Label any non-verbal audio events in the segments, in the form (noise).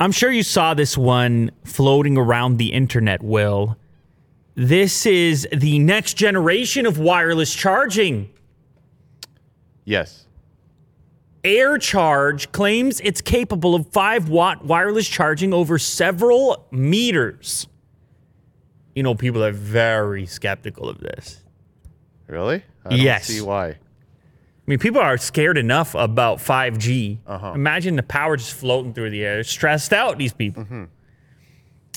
I'm sure you saw this one floating around the internet, Will. This is the next generation of wireless charging. Yes. Air Charge claims it's capable of 5 watt wireless charging over several meters. You know, people are very skeptical of this. Really? I don't Yes. see why. I mean, people are scared enough about 5G. Uh-huh. Imagine the power just floating through the air. They're stressed out, these people. Mm-hmm.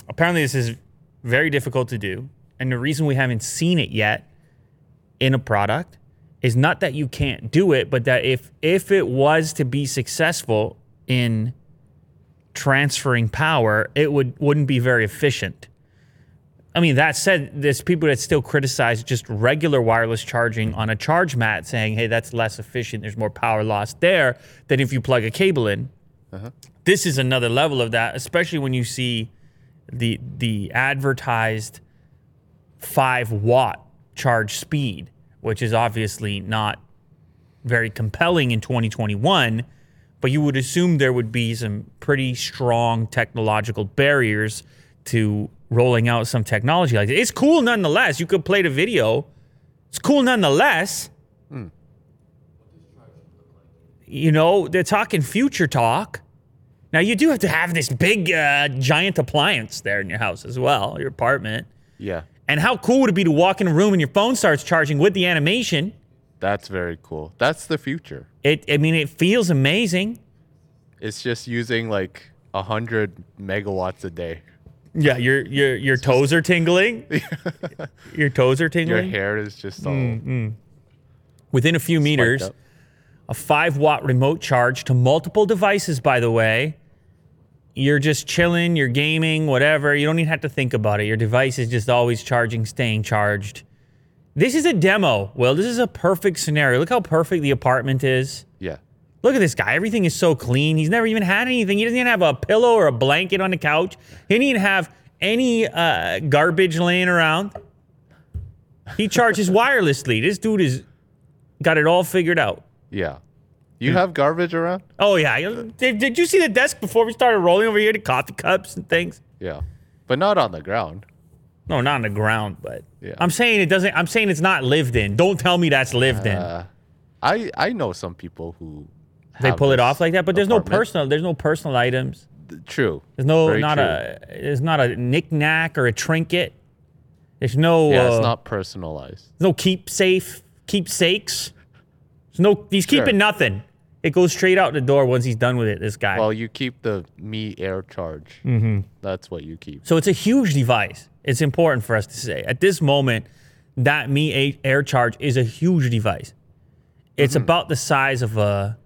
Apparently, this is very difficult to do. And the reason we haven't seen it yet in a product is not that you can't do it, but that if if it was to be successful in transferring power, it would wouldn't be very efficient. I mean, that said, there's people that still criticize just regular wireless charging on a charge mat, saying, hey, that's less efficient. There's more power loss there than if you plug a cable in. Uh-huh. This is another level of that, especially when you see the the advertised five watt charge speed, which is obviously not very compelling in 2021. But you would assume there would be some pretty strong technological barriers to rolling out some technology like this. It's cool nonetheless. You could play the video. It's cool nonetheless. You know, they're talking future talk. Now you do have to have this big uh, giant appliance there in your house as well, your apartment. Yeah. And how cool would it be to walk in a room and your phone starts charging with the animation? That's very cool. That's the future. It, I mean, it feels amazing. It's just using like a hundred megawatts a day. Yeah, your your your toes are tingling. (laughs) your toes are tingling. Your hair is just mm, all mm. Within a few meters, up. a five watt remote charge to multiple devices. By the way, you're just chilling, you're gaming, whatever. You don't even have to think about it. Your device is just always charging, staying charged. This is a demo. Well, this is a perfect scenario. Look how perfect the apartment is. Yeah. Look at this guy. Everything is so clean. He's never even had anything. He doesn't even have a pillow or a blanket on the couch. He didn't even have any uh, garbage laying around. He charges wirelessly. This dude is got it all figured out. Yeah. You have garbage around? Oh yeah. Did, did you see the desk before we started rolling over here? The coffee cups and things. Yeah. But not on the ground. No, not on the ground, but Yeah. I'm saying it doesn't. I'm saying it's not lived in. Don't tell me that's lived in. Uh, I I know some people who They pull it off like that, but there's no personal. There's no personal items. True. There's no Very not true. a. There's not a knickknack or a trinket. There's no. Yeah, uh, it's not personalized. There's no keep safe, keepsakes. There's no. He's keeping nothing. It goes straight out the door once he's done with it. This guy. Well, you keep the Mi Air Charge. Mm-hmm. That's what you keep. so it's a huge device. It's important for us to say at this moment that Mi Air Charge is a huge device. It's Mm-hmm. about the size of a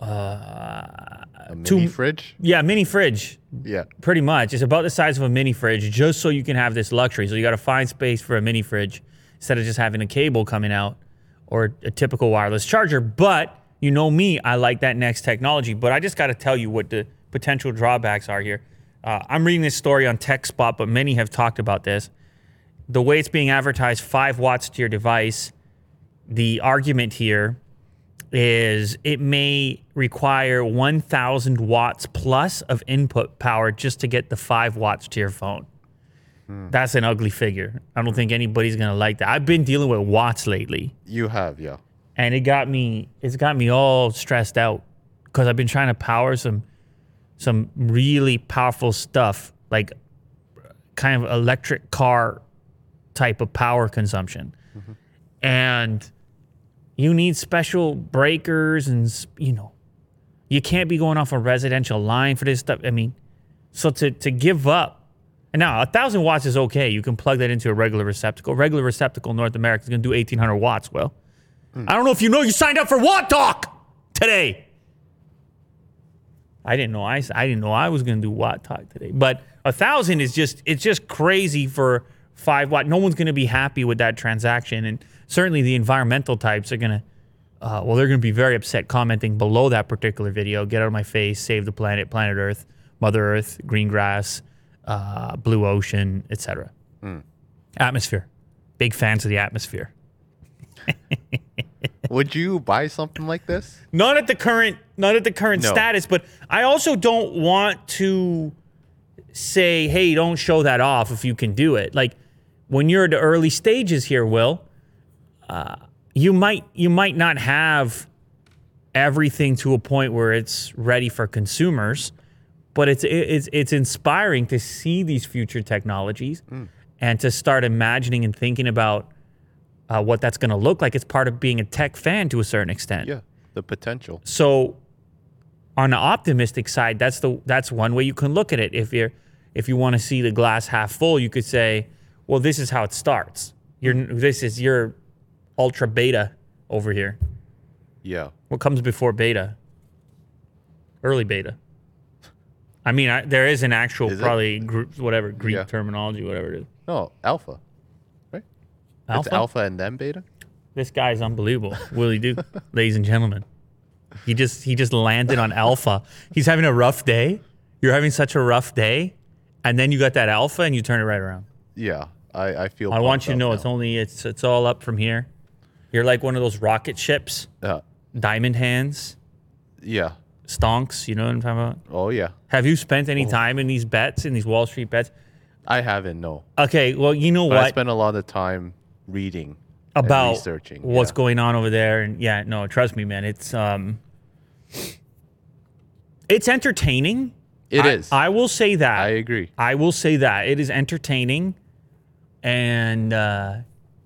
A mini Two- fridge. yeah mini fridge. Yeah. Pretty much. It's about the size of a mini fridge just so you can have this luxury. So you got to find space for a mini fridge instead of just having a cable coming out or a typical wireless charger. But you know me, I like that next technology. But I just got to tell you what the potential drawbacks are here. Uh, I'm reading this story on TechSpot, but many have talked about this. The way it's being advertised, five watts to your device. The argument here is it may require 1000 watts plus of input power just to get the 5 watts to your phone. Hmm. That's an ugly figure. I don't think anybody's going to like that. I've been dealing with watts lately You have, yeah. and it got me it's got me all stressed out cuz I've been trying to power some some really powerful stuff like kind of electric car type of power consumption. Mm-hmm. And you need special breakers and you know you can't be going off a residential line for this stuff. I mean, so to to give up and now a thousand watts is okay. You can plug that into a regular receptacle. Regular receptacle in North America is going to do eighteen hundred watts. Well, hmm. I don't know if you know you signed up for Watt Talk today. I didn't know I, I didn't know I was going to do Watt Talk today. But a thousand is just it's just crazy for five watt. No one's going to be happy with that transaction, and certainly the environmental types are going to. Uh, well, they're going to be very upset commenting below that particular video. Get out of my face, save the planet, planet Earth, Mother Earth, green grass, uh, blue ocean, etc. Atmosphere. Big fans of the atmosphere. (laughs) Would you buy something like this? not at the current not at the current No. status but i also don't want to say hey don't show that off if you can do it like when you're at the early stages here will uh, you might you might not have everything to a point where it's ready for consumers but it's it's it's inspiring to see these future technologies and to start imagining and thinking about uh, what that's going to look like. It's part of being a tech fan to a certain extent. Yeah, the potential. so on the optimistic side that's the that's one way you can look at it. If you're if you want to see the glass half full you could say well this is how it starts. You're this is your ultra beta over here Yeah. what comes before beta early beta i mean I, there is an actual Is it? probably group whatever greek Yeah. terminology whatever it is No, alpha. Right? It's alpha and then beta? This guy's unbelievable. Will Willie Duke, (laughs) ladies and gentlemen. He just he just landed on alpha. He's having a rough day. You're having such a rough day, and then you got that alpha and you turn it right around. Yeah. I, I feel I want you to know now. it's only it's it's all up from here. You're like one of those rocket ships, Yeah. diamond hands, Yeah. stonks. You know what I'm talking about? Oh yeah. Have you spent Oh. any time in these bets, in these Wall Street bets? I haven't, no. Okay, well, you know But I what? spend a lot of time reading and about researching. what's yeah. going on over there and yeah no trust me man it's um it's entertaining It I, is. I will say that I agree. I will say that it is entertaining and uh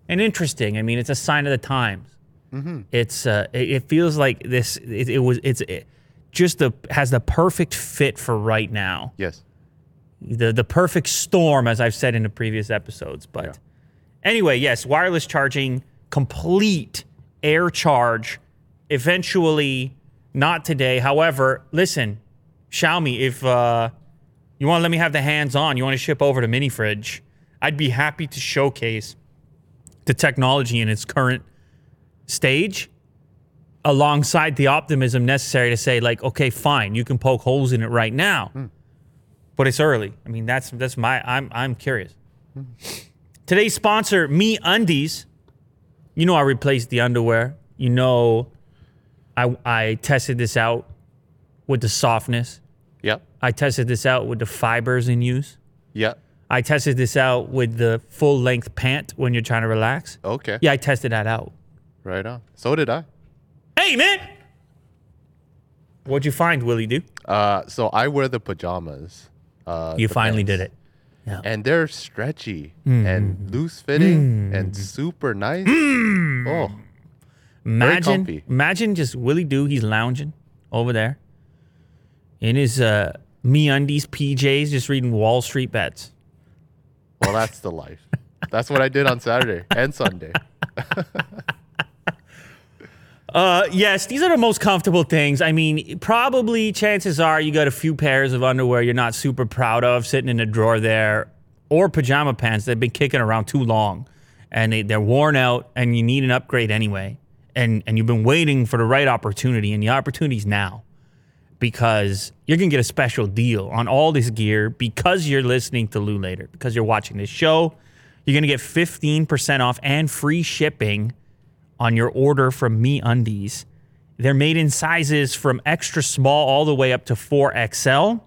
and interesting i mean it's a sign of the times Mm-hmm. it's uh it, feels like this it, it was it's it just the has the perfect fit for right now Yes. the the perfect storm, as I've said in the previous episodes. But Yeah. anyway, yes, wireless charging, complete air charge. Eventually, not today. However, listen, Xiaomi, if uh, you want to let me have the hands on, you want to ship over to Mini Fridge, I'd be happy to showcase the technology in its current stage alongside the optimism necessary to say like okay fine you can poke holes in it right now hmm. but it's early. I mean, that's that's my I'm I'm curious. Today's sponsor, MeUndies. You know I replaced the underwear. You know I I tested this out with the softness. Yep. I tested this out with the fibers in use. Yep. I tested this out with the full length pant when you're trying to relax. Okay. Yeah, I tested that out. Right on. So did I. Hey man! What'd you find, Willie Do? Uh, so I wear the pajamas. Uh, You the finally pants. did it. Yeah. And they're stretchy Mm. and loose fitting and super nice. Mm. Oh, Imagine, comfy. imagine just Willie Doo. He's lounging over there in his uh, MeUndies PJs, just reading Wall Street bets. Well, that's the life. That's what I did on Saturday and Sunday. (laughs) Uh, yes, these are the most comfortable things. I mean, probably chances are you got a few pairs of underwear you're not super proud of sitting in a drawer there, or pajama pants that have been kicking around too long, and they, they're worn out, and you need an upgrade anyway. And and you've been waiting for the right opportunity, and the opportunity's now, because you're gonna get a special deal on all this gear because you're listening to Lou later, because you're watching this show. You're gonna get 15% off and free shipping on your order from MeUndies. They're made in sizes from extra small all the way up to 4XL.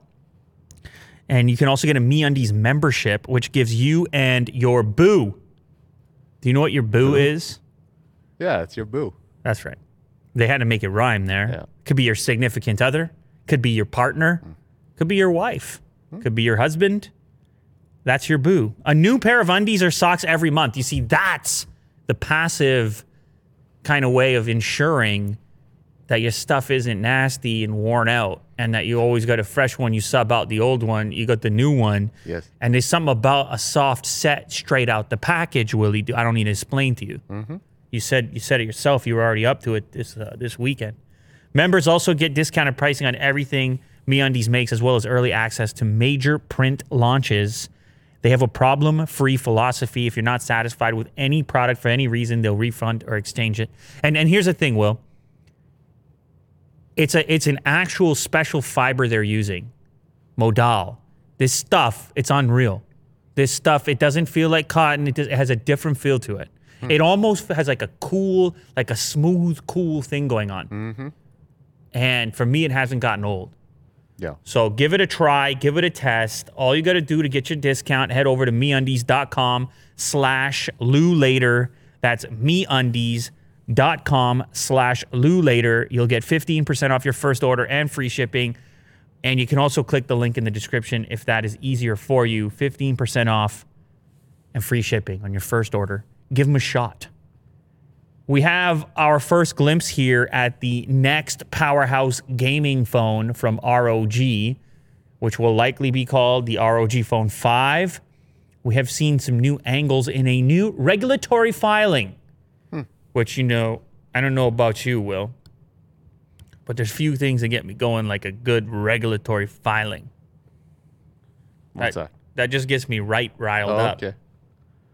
And you can also get a MeUndies membership, which gives you and your boo. Do you know what your boo is? Yeah, it's your boo. That's right. They had to make it rhyme there. Yeah. Could be your significant other, could be your partner, could be your wife, could be your husband. That's your boo. A new pair of undies or socks every month. You see, that's the passive kind of way of ensuring that your stuff isn't nasty and worn out and that you always got a fresh one. You sub out the old one, you got the new one. Yes. And there's something about a soft set straight out the package, Willie. I don't need to explain to you. You said you said it yourself. You were already up to it this uh, this weekend. Members also get discounted pricing on everything MeUndies makes, as well as early access to major print launches. They have a problem-free philosophy. If you're not satisfied with any product for any reason, they'll refund or exchange it. And and here's the thing, Will. It's a it's an actual special fiber they're using, modal. This stuff, it's unreal. This stuff, it doesn't feel like cotton. It, does, it has a different feel to it. Hmm. It almost has like a cool, like a smooth, cool thing going on. Mm-hmm. And for me, it hasn't gotten old. Yeah. So give it a try, give it a test. All you got to do to get your discount, head over to meundies.com slash Lou later. That's meundies.com slash Lou later. You'll get 15% off your first order and free shipping. And you can also click the link in the description if that is easier for you. 15% off and free shipping on your first order. Give them a shot. We have our first glimpse here at the next powerhouse gaming phone from ROG, which will likely be called the ROG Phone 5. We have seen some new angles in a new regulatory filing, hmm. which, you know, I don't know about you, Will, but there's few things that get me going like a good regulatory filing. What's that? That just gets me right riled Oh, up. okay.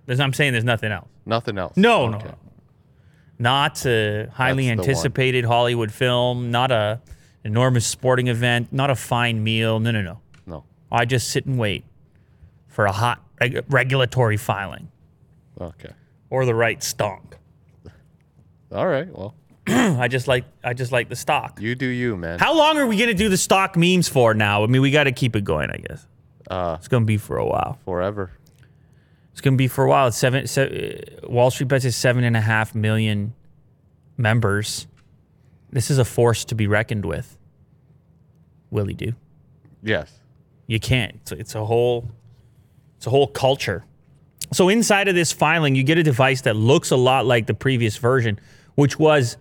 There's, I'm saying there's nothing else. Nothing else. No, no, Okay. no. Not a highly That's anticipated Hollywood film, not a enormous sporting event, not a fine meal. No, no, no. No. I just sit and wait for a hot reg- regulatory filing Okay. or the right stonk. (laughs) All right. Well, (clears throat) I just like I just like the stock. you do you, man. How long are we gonna do the stock memes for now? I mean, we got to keep it going, I guess. Uh, It's gonna be for a while. forever. It's gonna be for a while. It's seven. Se- uh, Wall Street bets is seven and a half million members. This is a force to be reckoned with. Will he do. Yes. You can't. It's, it's a whole. It's a whole culture. So inside of this filing, you get a device that looks a lot like the previous version, which was,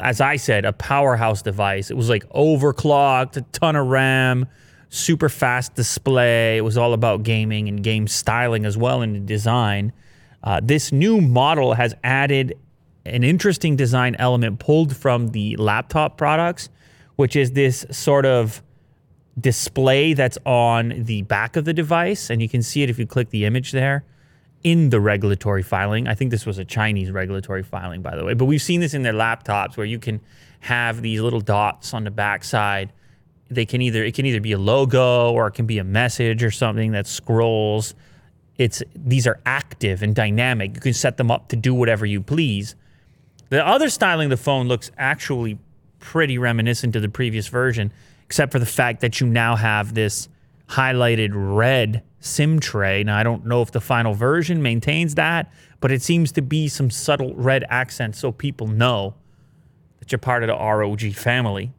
as I said, a powerhouse device. It was like overclocked, a ton of RAM, super fast display. It was all about gaming and game styling as well in the design. Uh, this new model has added an interesting design element pulled from the laptop products, which is this sort of display that's on the back of the device, and you can see it if you click the image there in the regulatory filing. I think this was a Chinese regulatory filing, by the way, but we've seen this in their laptops where you can have these little dots on the backside. They can either it can either be a logo or it can be a message or something that scrolls. It's these are active and dynamic. You can set them up to do whatever you please. The other styling of the phone looks actually pretty reminiscent to the previous version, except for the fact that you now have this highlighted red SIM tray. Now, I don't know if the final version maintains that, but it seems to be some subtle red accent so people know that you're part of the ROG family.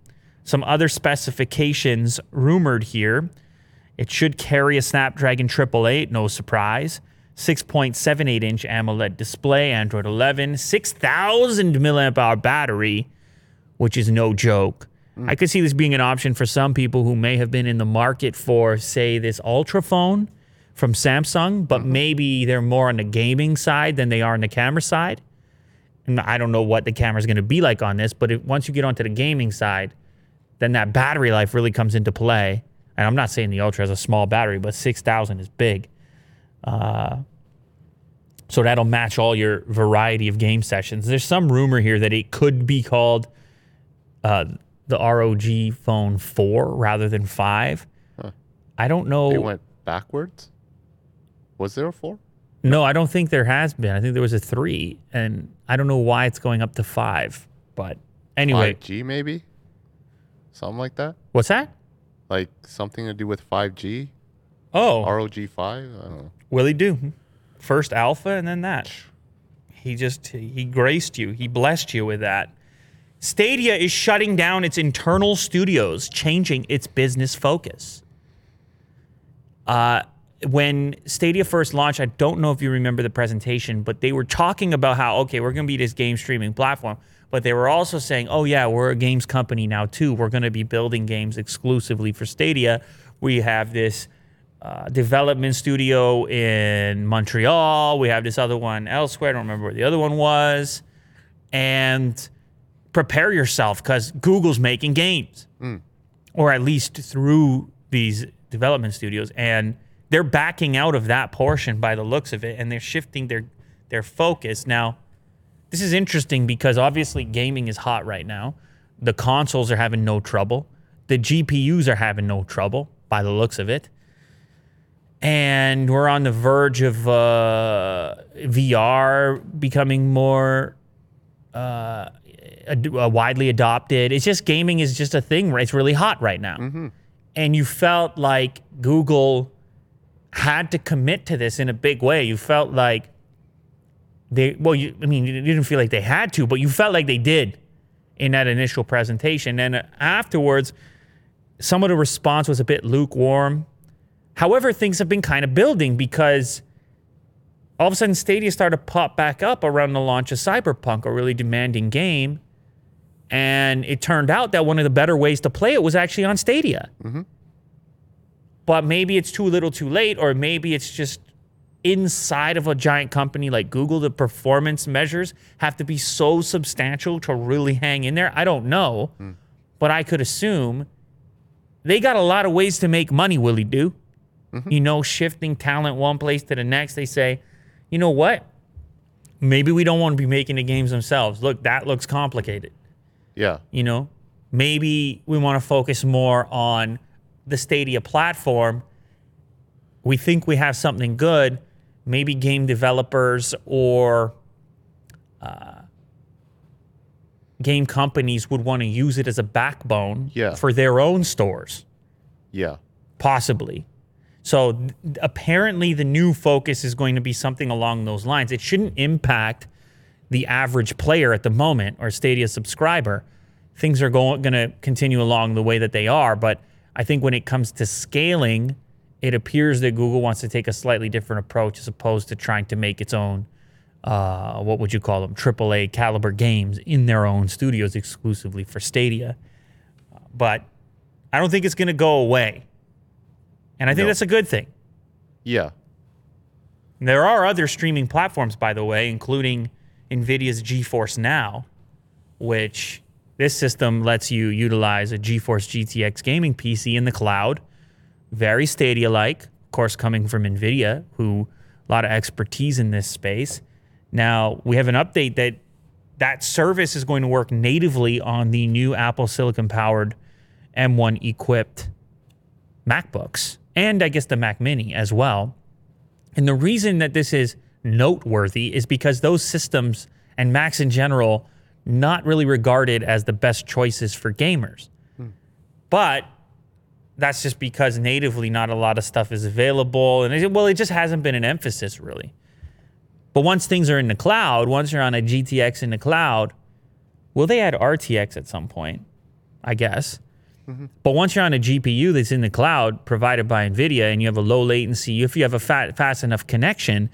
Some other specifications rumored here. It should carry a Snapdragon 888, no surprise. 6.78 inch AMOLED display, Android 11, 6,000 milliamp hour battery, which is no joke. I could see this being an option for some people who may have been in the market for, say, this Ultra phone from Samsung, but mm-hmm. maybe they're more on the gaming side than they are on the camera side. And I don't know what the camera is going to be like on this, but if, once you get onto the gaming side, then that battery life really comes into play. And I'm not saying the Ultra has a small battery, but 6,000 is big. Uh, so that'll match all your variety of game sessions. There's some rumor here that it could be called uh, the ROG Phone 4 rather than 5. I don't know. It went backwards. Was there a four? No, I don't think there has been. I think there was a 3, and I don't know why it's going up to 5. But anyway, 5G maybe? Something like that? what's that? Like something to do with 5G? Oh, ROG 5? I don't know. Willie do. First alpha and then that. He just he graced you. He blessed you with that. Stadia is shutting down its internal studios, changing its business focus. Uh, when Stadia first launched, I don't know if you remember the presentation, but they were talking about how okay, we're going to be this game streaming platform, but they were also saying, "Oh yeah, we're a games company now too. We're going to be building games exclusively for Stadia. We have this uh, development studio in Montreal. We have this other one elsewhere. I don't remember where the other one was. And prepare yourself because Google's making games, or at least through these development studios, and they're backing out of that portion by the looks of it, and they're shifting their their focus now. This is interesting because obviously gaming is hot right now. The consoles are having no trouble. The GPUs are having no trouble by the looks of it and we're on the verge of uh, VR becoming more uh, ad- uh, widely adopted. It's just gaming is just a thing. right? It's really hot right now, and you felt like Google had to commit to this in a big way. You felt like they well, you, I mean, you didn't feel like they had to, but you felt like they did in that initial presentation, and uh, afterwards, some of the response was a bit lukewarm. However, things have been kind of building because all of a sudden Stadia started to pop back up around the launch of Cyberpunk, a really demanding game. And it turned out that one of the better ways to play it was actually on Stadia. Mm-hmm. But maybe it's too little too late, or maybe it's just inside of a giant company like Google, the performance measures have to be so substantial to really hang in there. I don't know. But I could assume they got a lot of ways to make money, Willie do. Mm-hmm. You know, shifting talent one place to the next. They say, you know what? Maybe we don't want to be making the games themselves. Look, that looks complicated. Yeah. You know, maybe we want to focus more on the Stadia platform. We think we have something good. Maybe game developers or uh, game companies would want to use it as a backbone Yeah. for their own stores Yeah. possibly. So th- apparently, the new focus is going to be something along those lines. It shouldn't impact the average player at the moment or Stadia subscriber. Things are going going to continue along the way that they are, but I think when it comes to scaling, it appears that Google wants to take a slightly different approach as opposed to trying to make its own uh, what would you call them AAA caliber games in their own studios exclusively for Stadia. But I don't think it's going to go away. And I think No. that's a good thing. Yeah. There are other streaming platforms, by the way, including NVIDIA's GeForce Now, which this system lets you utilize a GeForce GTX gaming PC in the cloud. Very Stadia like, of course, coming from NVIDIA, who a lot of expertise in this space. Now, we have an update that that service is going to work natively on the new Apple Silicon powered M1 equipped MacBooks and I guess the Mac Mini as well. And the reason that this is noteworthy is because those systems and Macs in general not really regarded as the best choices for gamers. Hmm. But that's just because natively not a lot of stuff is available and it, well it just hasn't been an emphasis really. But once things are in the cloud, once you're on a GTX in the cloud, will they add RTX at some point? I guess. Mm-hmm. But once you're on a GPU that's in the cloud provided by NVIDIA and you have a low latency, if you have a fat, fast enough connection,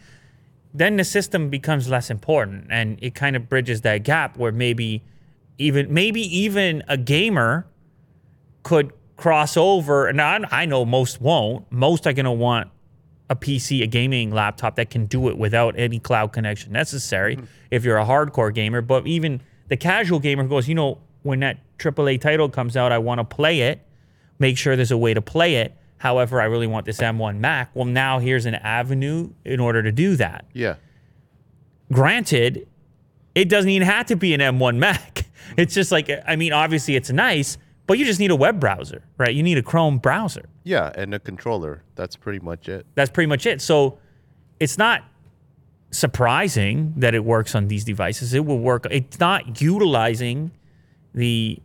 then the system becomes less important and it kind of bridges that gap where maybe even maybe even a gamer could cross over. And I, I know most won't. Most are going to want a PC, a gaming laptop that can do it without any cloud connection necessary hmm. if you're a hardcore gamer. But even the casual gamer goes, you know, when that AAA title comes out, I want to play it, make sure there's a way to play it. However, I really want this M1 Mac. Well, now here's an avenue in order to do that. Yeah. Granted, it doesn't even have to be an M1 Mac. (laughs) It's just like, I mean, obviously it's nice, but you just need a web browser, right? You need a Chrome browser. Yeah. And a controller. That's pretty much it. That's pretty much it. So it's not surprising that it works on these devices. It will work. It's not utilizing the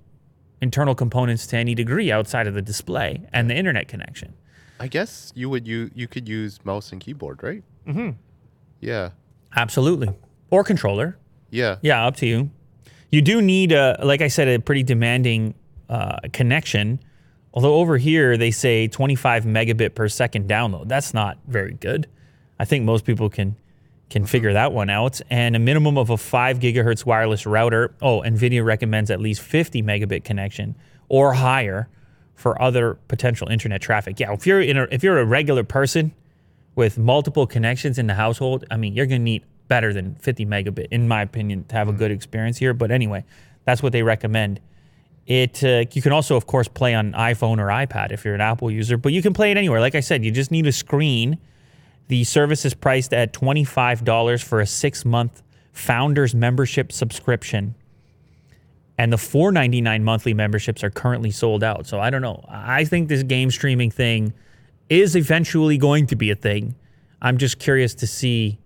internal components to any degree outside of the display and the internet connection. I guess you would you you could use mouse and keyboard, right? Mm-hmm. Yeah. Absolutely. Or controller. Yeah. Yeah, up to you. You do need a, like I said, a pretty demanding uh, connection. Although over here they say 25 megabit per second download. That's not very good. I think most people can can figure that one out. And a minimum of a five gigahertz wireless router. Oh, NVIDIA recommends at least 50 megabit connection or higher for other potential internet traffic. Yeah, if you're in a, if you're a regular person with multiple connections in the household, I mean, you're gonna need better than 50 megabit, in my opinion, to have a good experience here. But anyway, that's what they recommend. It uh, you can also, of course, play on iPhone or iPad if you're an Apple user, but you can play it anywhere. Like I said, you just need a screen. The service is priced at $25 for a six month founders membership subscription. And the $4.99 monthly memberships are currently sold out. So I don't know. I think this game streaming thing is eventually going to be a thing. I'm just curious to see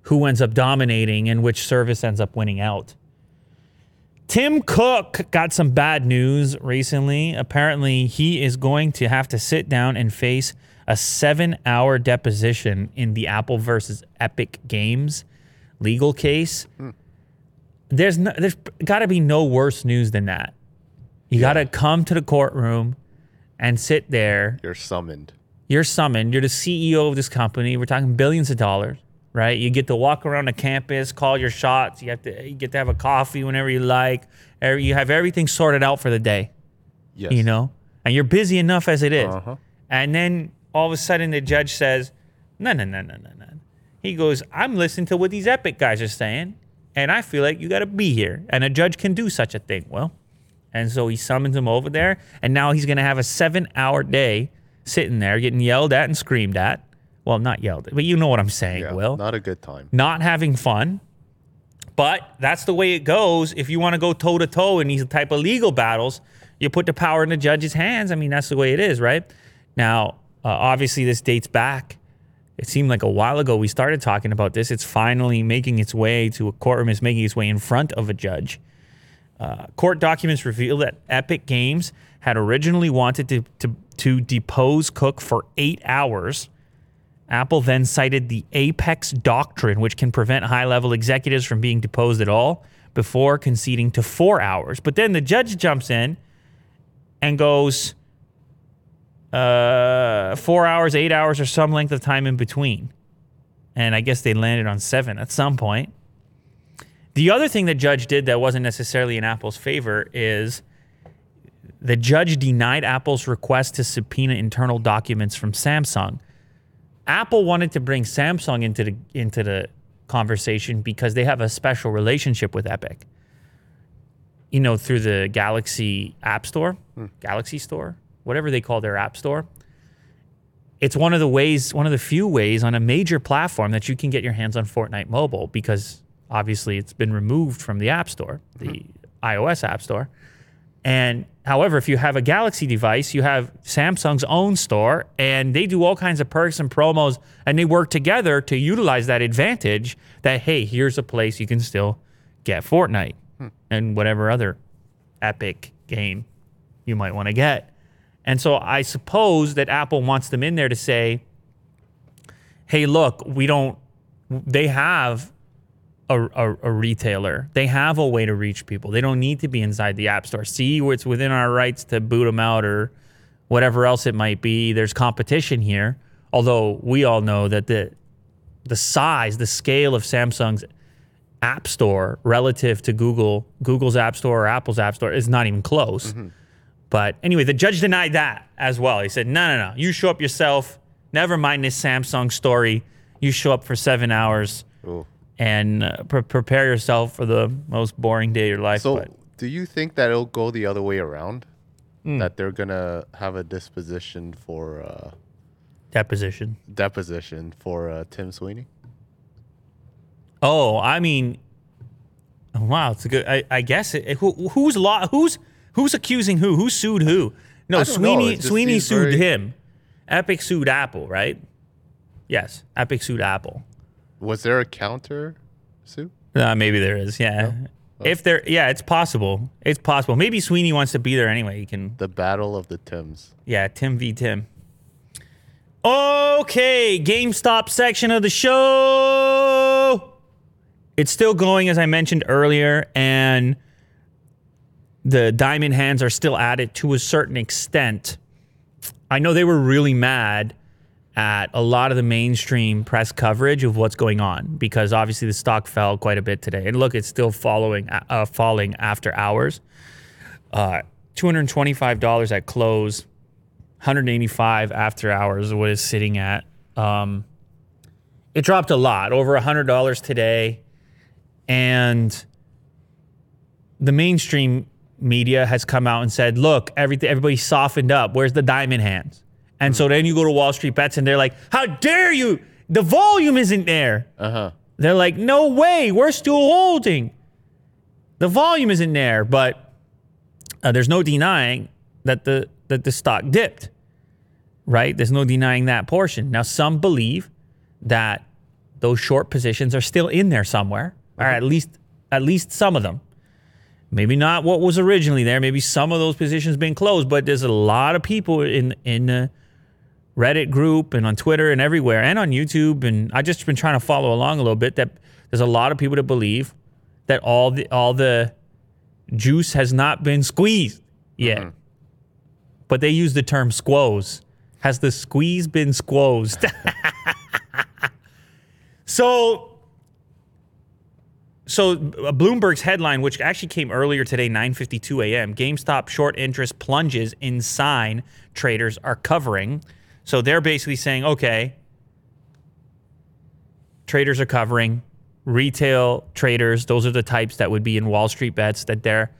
who ends up dominating and which service ends up winning out. Tim Cook got some bad news recently. Apparently, he is going to have to sit down and face a seven hour deposition in the Apple versus Epic Games legal case. Hmm. There's no, there's got to be no worse news than that. You got to come to the courtroom and sit there. You're summoned. You're summoned. You're the CEO of this company. We're talking billions of dollars, right? You get to walk around the campus, call your shots. You have to you get to have a coffee whenever you like. Every- You have everything sorted out for the day Yes. you know, and you're busy enough as it is. Uh-huh. And then all of a sudden the judge says, no, no, no, no, no, no. He goes, I'm listening to what these epic guys are saying, and I feel like you got to be here. And a judge can do such a thing. Well, and so he summons him over there, and now he's going to have a seven hour day sitting there getting yelled at and screamed at. Well, not yelled but you know what I'm saying, Yeah. Will Not a good time. not having fun. But that's the way it goes. If you want to go toe to toe in these type of legal battles, you put the power in the judge's hands. I mean, that's the way it is, right? Now, uh, obviously, this dates back. It seemed like a while ago we started talking about this. It's finally making its way to a courtroom. It's making its way in front of a judge. Uh, court documents reveal that Epic Games had originally wanted to, to, to depose Cook for eight hours. Apple then cited the Apex Doctrine, which can prevent high level executives from being deposed at all, before conceding to four hours. But then the judge jumps in and goes, uh, four hours, eight hours, or some length of time in between. And I guess they landed on seven at some point. The other thing the judge did that wasn't necessarily in Apple's favor is the judge denied Apple's request to subpoena internal documents from Samsung. Apple wanted to bring Samsung into the into the conversation because they have a special relationship with Epic. You know, through the Galaxy App Store, hmm. Galaxy Store, whatever they call their App Store. It's one of the ways, one of the few ways on a major platform that you can get your hands on Fortnite Mobile because obviously it's been removed from the App Store, the mm-hmm. iOS App Store. And however, if you have a Galaxy device, you have Samsung's own store, and they do all kinds of perks and promos, and they work together to utilize that advantage. That hey, here's a place you can still get Fortnite hmm. and whatever other epic game you might want to get. And so I suppose that Apple wants them in there to say, hey, look, we don't, they have a, a, a retailer. They have a way to reach people. They don't need to be inside the App Store. See, it's within our rights to boot them out or whatever else it might be. There's competition here. Although we all know that the the size, the scale of Samsung's App Store relative to Google, Google's App Store or Apple's App Store is not even close. Mm-hmm. But anyway, the judge denied that as well. He said, no, no, no. You show up yourself. Never mind this Samsung story. You show up for seven hours Ooh. And uh, pre- prepare yourself for the most boring day of your life. So, but do you think that it'll go the other way around? Hmm. That they're gonna have a disposition for uh, deposition. deposition for uh, Tim Sweeney? Oh, I mean, wow, it's a good. I, I guess it, who, who's law? Who's who's accusing who? Who sued who? No, I don't know. Sweeney Sweeney sued very- him. Epic sued Apple, right? Yes, Epic sued Apple. Was there a counter suit? Uh, maybe there is. Yeah. If there, yeah, it's possible. It's possible. Maybe Sweeney wants to be there anyway. He can The battle of the Tims. Yeah, Tim v. Tim. Okay, GameStop section of the show. It's still going, as I mentioned earlier, and the diamond hands are still at it to a certain extent. I know they were really mad at a lot of the mainstream press coverage of what's going on because obviously the stock fell quite a bit today. And look, it's still following, uh, falling after hours. Uh, $225 at close, 185 after hours, what is sitting at. Um, it dropped a lot, over $100 today. And the mainstream media has come out and said, look, everything, everybody softened up. Where's the diamond hands? And so then you go to Wall Street Bets and they're like, how dare you? The volume isn't there. Uh huh. They're like, no way, we're still holding. The volume isn't there, but uh, there's no denying that the that the stock dipped. right? There's no denying that portion. Now, some believe that those short positions are still in there somewhere, or at least at least some of them. Maybe not what was originally there. Maybe some of those positions been closed, but there's a lot of people in in the Reddit group and on Twitter and everywhere and on YouTube and I just been trying to follow along a little bit that there's a lot of people that believe that all the all the juice has not been squeezed yet. But they use the term squoze. Has the squeeze been squozed? (laughs) so so uh, Bloomberg's headline, which actually came earlier today, 9:52 a.m. GameStop short interest plunges in sign traders are covering. So they're basically saying, okay, traders are covering. Retail traders, those are the types that would be in Wall Street bets that they're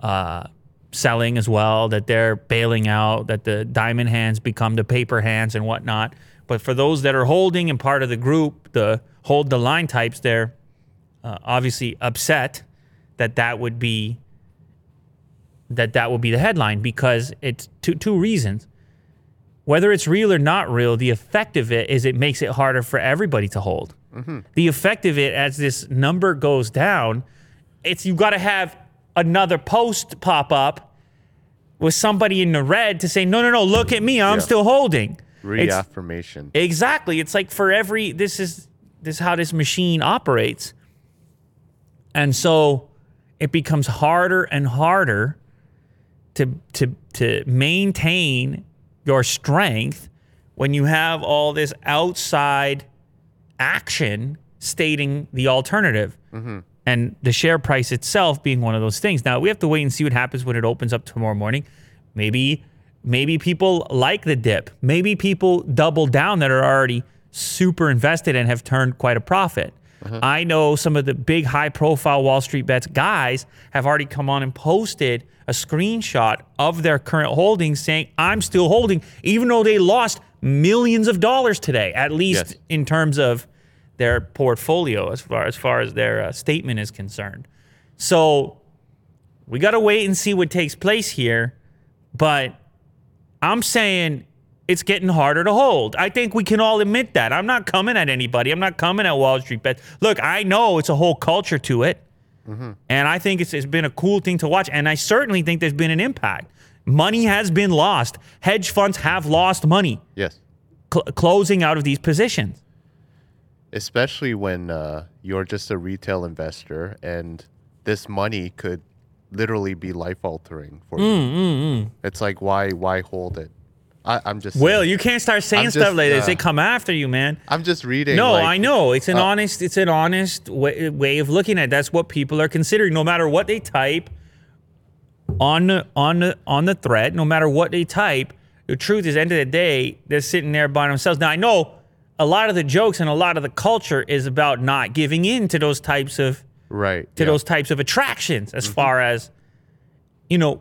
uh, selling as well, that they're bailing out, that the diamond hands become the paper hands and whatnot. But for those that are holding and part of the group, the hold the line types, they're uh, obviously upset that that would be that that would be the headline because it's two two reasons. Whether it's real or not real, the effect of it is it makes it harder for everybody to hold. Mm-hmm. The effect of it as this number goes down, it's you got to have another post pop up with somebody in the red to say, no, no, no, look at me, I'm Yeah. still holding. It's- Reaffirmation. Exactly. It's like for every this is this is how this machine operates. And so it becomes harder and harder to to to maintain your strength when you have all this outside action stating the alternative. Mm-hmm. And the share price itself being one of those things. Now we have to wait and see what happens when it opens up tomorrow morning. Maybe maybe people like the dip. Maybe people double down that are already super invested and have turned quite a profit. I know some of the big high profile Wall Street bets guys have already come on and posted a screenshot of their current holdings saying, I'm still holding, even though they lost millions of dollars today, at least Yes. in terms of their portfolio as far as far as their uh, statement is concerned. So we got to wait and see what takes place here, but I'm saying it's getting harder to hold. I think we can all admit that. I'm not coming at anybody. I'm not coming at Wall Street bets. Look, I know it's a whole culture to it. And I think it's, it's been a cool thing to watch. And I certainly think there's been an impact. Money has been lost. Hedge funds have lost money Yes. cl- closing out of these positions. Especially when uh, you're just a retail investor and this money could literally be life altering for Mm, you. It's like why why hold it? I, I'm just Will, saying. you can't start saying I'm stuff just, like this. uh, They come after you, man. I'm just reading. No, like- I know. It's an uh, honest. It's an honest way, way of looking at. It. That's what people are considering. No matter what they type on the on the on the thread, no matter what they type, the truth is, end of the day, they're sitting there by themselves. Now I know a lot of the jokes and a lot of the culture is about not giving in to those types of Right. to yeah. those types of attractions as far as you know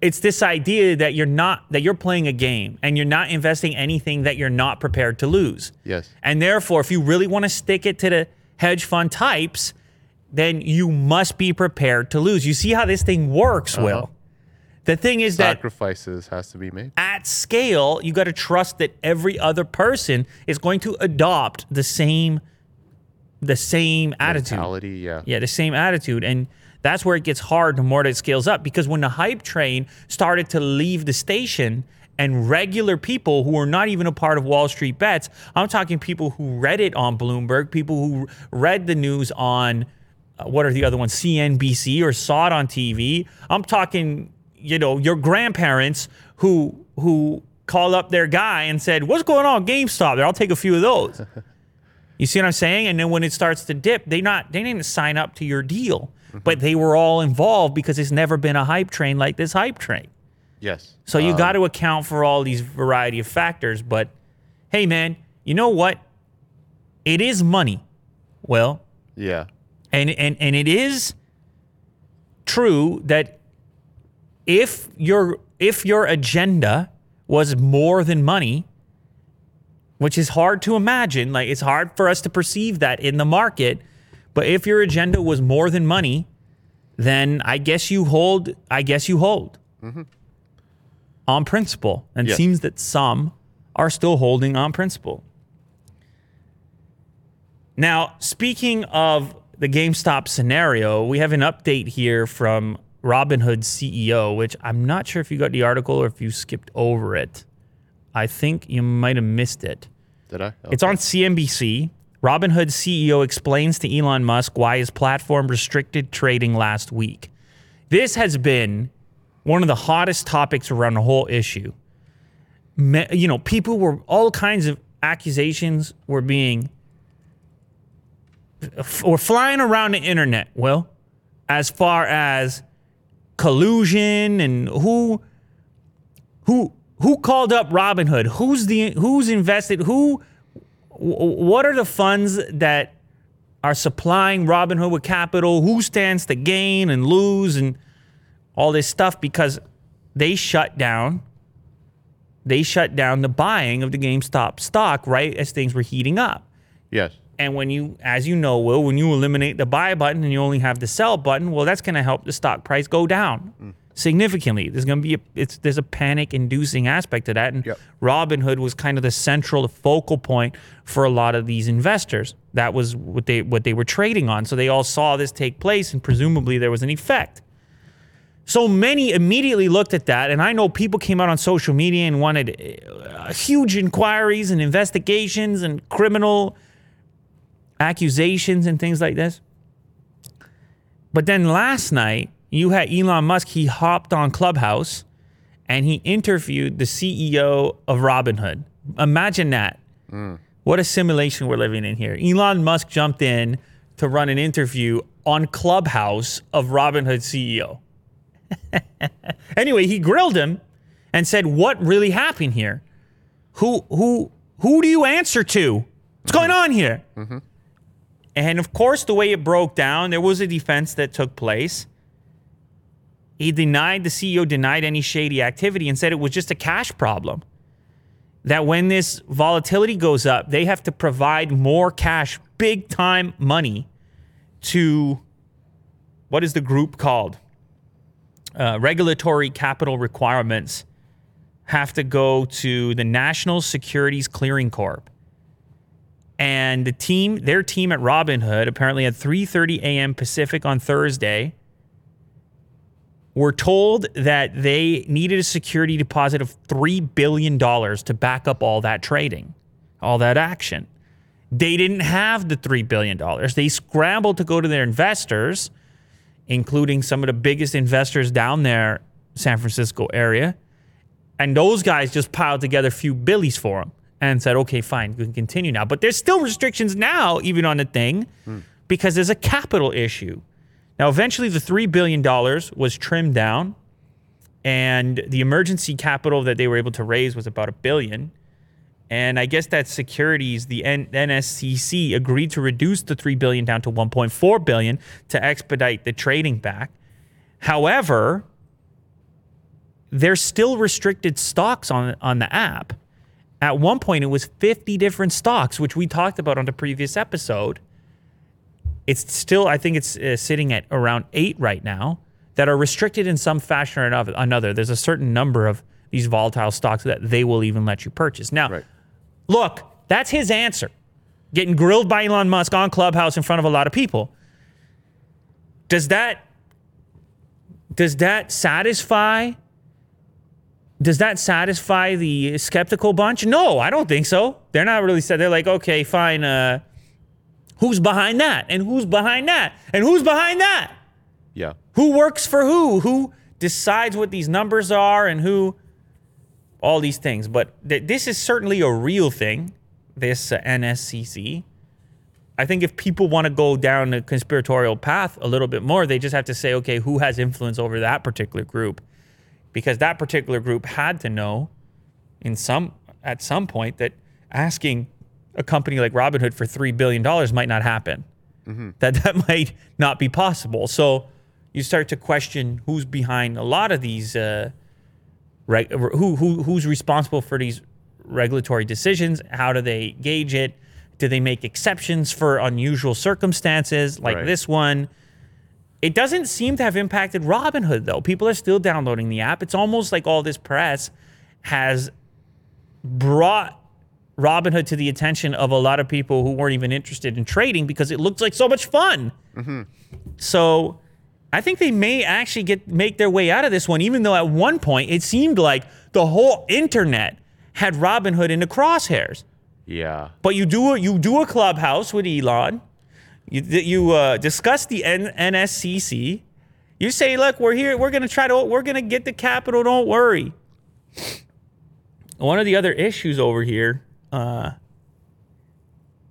it's this idea that you're not that you're playing a game and you're not investing anything that you're not prepared to lose Yes. and therefore if you really want to stick it to the hedge fund types then you must be prepared to lose you see how this thing works uh-huh. will the thing is that Sacrifices has to be made. at scale, you got to trust that every other person is going to adopt the same the same attitude. Mentality, yeah. Yeah, the same attitude. And that's where it gets hard the more that it scales up. Because when the hype train started to leave the station and regular people who are not even a part of Wall Street bets, I'm talking people who read it on Bloomberg, people who read the news on uh, what are the other ones, CNBC or saw it on TV. I'm talking, you know, your grandparents who who called up their guy and said, "What's going on, GameStop?" There, I'll take a few of those. (laughs) You see what I'm saying? And then when it starts to dip, they not they didn't sign up to your deal, but they were all involved because it's never been a hype train like this hype train. Yes. So you Um, got to account for all these variety of factors. But hey, man, you know what? It is money. Well, Yeah. and and and it is true that if your if your agenda was more than money, which is hard to imagine, like it's hard for us to perceive that in the market, but if your agenda was more than money, then I guess you hold. I guess you hold. Mm-hmm. on principle. And it Yes. seems that some are still holding on principle. Now, speaking of the GameStop scenario, we have an update here from Robinhood's CEO, which I'm not sure if you got the article or if you skipped over it. I think you might have missed it. Did I? It's on CNBC. Robinhood CEO explains to Elon Musk why his platform restricted trading last week. This has been one of the hottest topics around the whole issue. You know, people were all kinds of accusations were being were flying around the internet. Well, as far as collusion and who who who called up Robinhood? Who's the who's invested? Who wh- what are the funds that are supplying Robinhood with capital? Who stands to gain and lose and all this stuff because they shut down they shut down the buying of the GameStop stock right as things were heating up. Yes. And when you, as you know, Will, when you eliminate the buy button and you only have the sell button, well, that's going to help the stock price go down mm. Significantly. There's going to be a, it's there's a panic-inducing aspect to that, and Yep. Robinhood was kind of the central focal point for a lot of these investors. That was what they what they were trading on. So they all saw this take place, and presumably there was an effect. So many immediately looked at that, and I know people came out on social media and wanted uh, huge inquiries and investigations and criminal accusations and things like this. But then last night, you had Elon Musk, he hopped on Clubhouse and he interviewed the CEO of Robinhood. Imagine that. Mm. What a simulation we're living in here. Elon Musk jumped in to run an interview on Clubhouse of Robinhood CEO. (laughs) anyway, he grilled him and said, "What really happened here? Who who who do you answer to? What's going mm-hmm. on here?" Mm-hmm. And of course, the way it broke down, there was a defense that took place. He denied the CEO denied any shady activity and said it was just a cash problem. That when this volatility goes up, they have to provide more cash, big time money to what is the group called? Uh, regulatory capital requirements have to go to the National Securities Clearing Corp. And the team, their team at Robinhood, apparently at 3:30 a.m. Pacific on Thursday, were told that they needed a security deposit of $3 billion to back up all that trading, all that action. They didn't have the $3 billion. They scrambled to go to their investors, including some of the biggest investors down there, San Francisco area. And those guys just piled together a few billies for them and said, okay, fine, we can continue now. But there's still restrictions now, even on the thing, hmm. because there's a capital issue. Now, eventually, the $3 billion was trimmed down, and the emergency capital that they were able to raise was about a billion. And I guess that securities, the NSCC agreed to reduce the 3 billion down to 1.4 billion to expedite the trading back. However, there's still restricted stocks on on the app. At one point, it was 50 different stocks, which we talked about on the previous episode. It's still, I think it's uh, sitting at around eight right now that are restricted in some fashion or another-. There's a certain number of these volatile stocks that they will even let you purchase. Now, Right. look, that's his answer. Getting grilled by Elon Musk on Clubhouse in front of a lot of people. Does that does that satisfy does that satisfy the skeptical bunch? No, I don't think so. They're not really said. They're like, okay, fine. Uh, who's behind that? And who's behind that? And who's behind that? Yeah. Who works for who? Who decides what these numbers are and who? All these things. But th- this is certainly a real thing, this uh, NSCC. I think if people want to go down the conspiratorial path a little bit more, they just have to say, okay, who has influence over that particular group? Because that particular group had to know in some at some point that asking a company like Robinhood for three billion dollars might not happen. That that (laughs) might not be possible. So you start to question who's behind a lot of these. Uh, reg- who who who's responsible for these regulatory decisions? How do they gauge it? Do they make exceptions for unusual circumstances like Right. this one? It doesn't seem to have impacted Robinhood though. People are still downloading the app. It's almost like all this press has brought Robinhood to the attention of a lot of people who weren't even interested in trading because it looked like so much fun. So I think they may actually get make their way out of this one, even though at one point it seemed like the whole internet had Robinhood in the crosshairs. Yeah. But you do a, you do a clubhouse with Elon. You you uh, discuss the N- NSCC. You say, look, we're here. We're gonna try to. We're gonna get the capital. Don't worry. One of the other issues over here. Uh,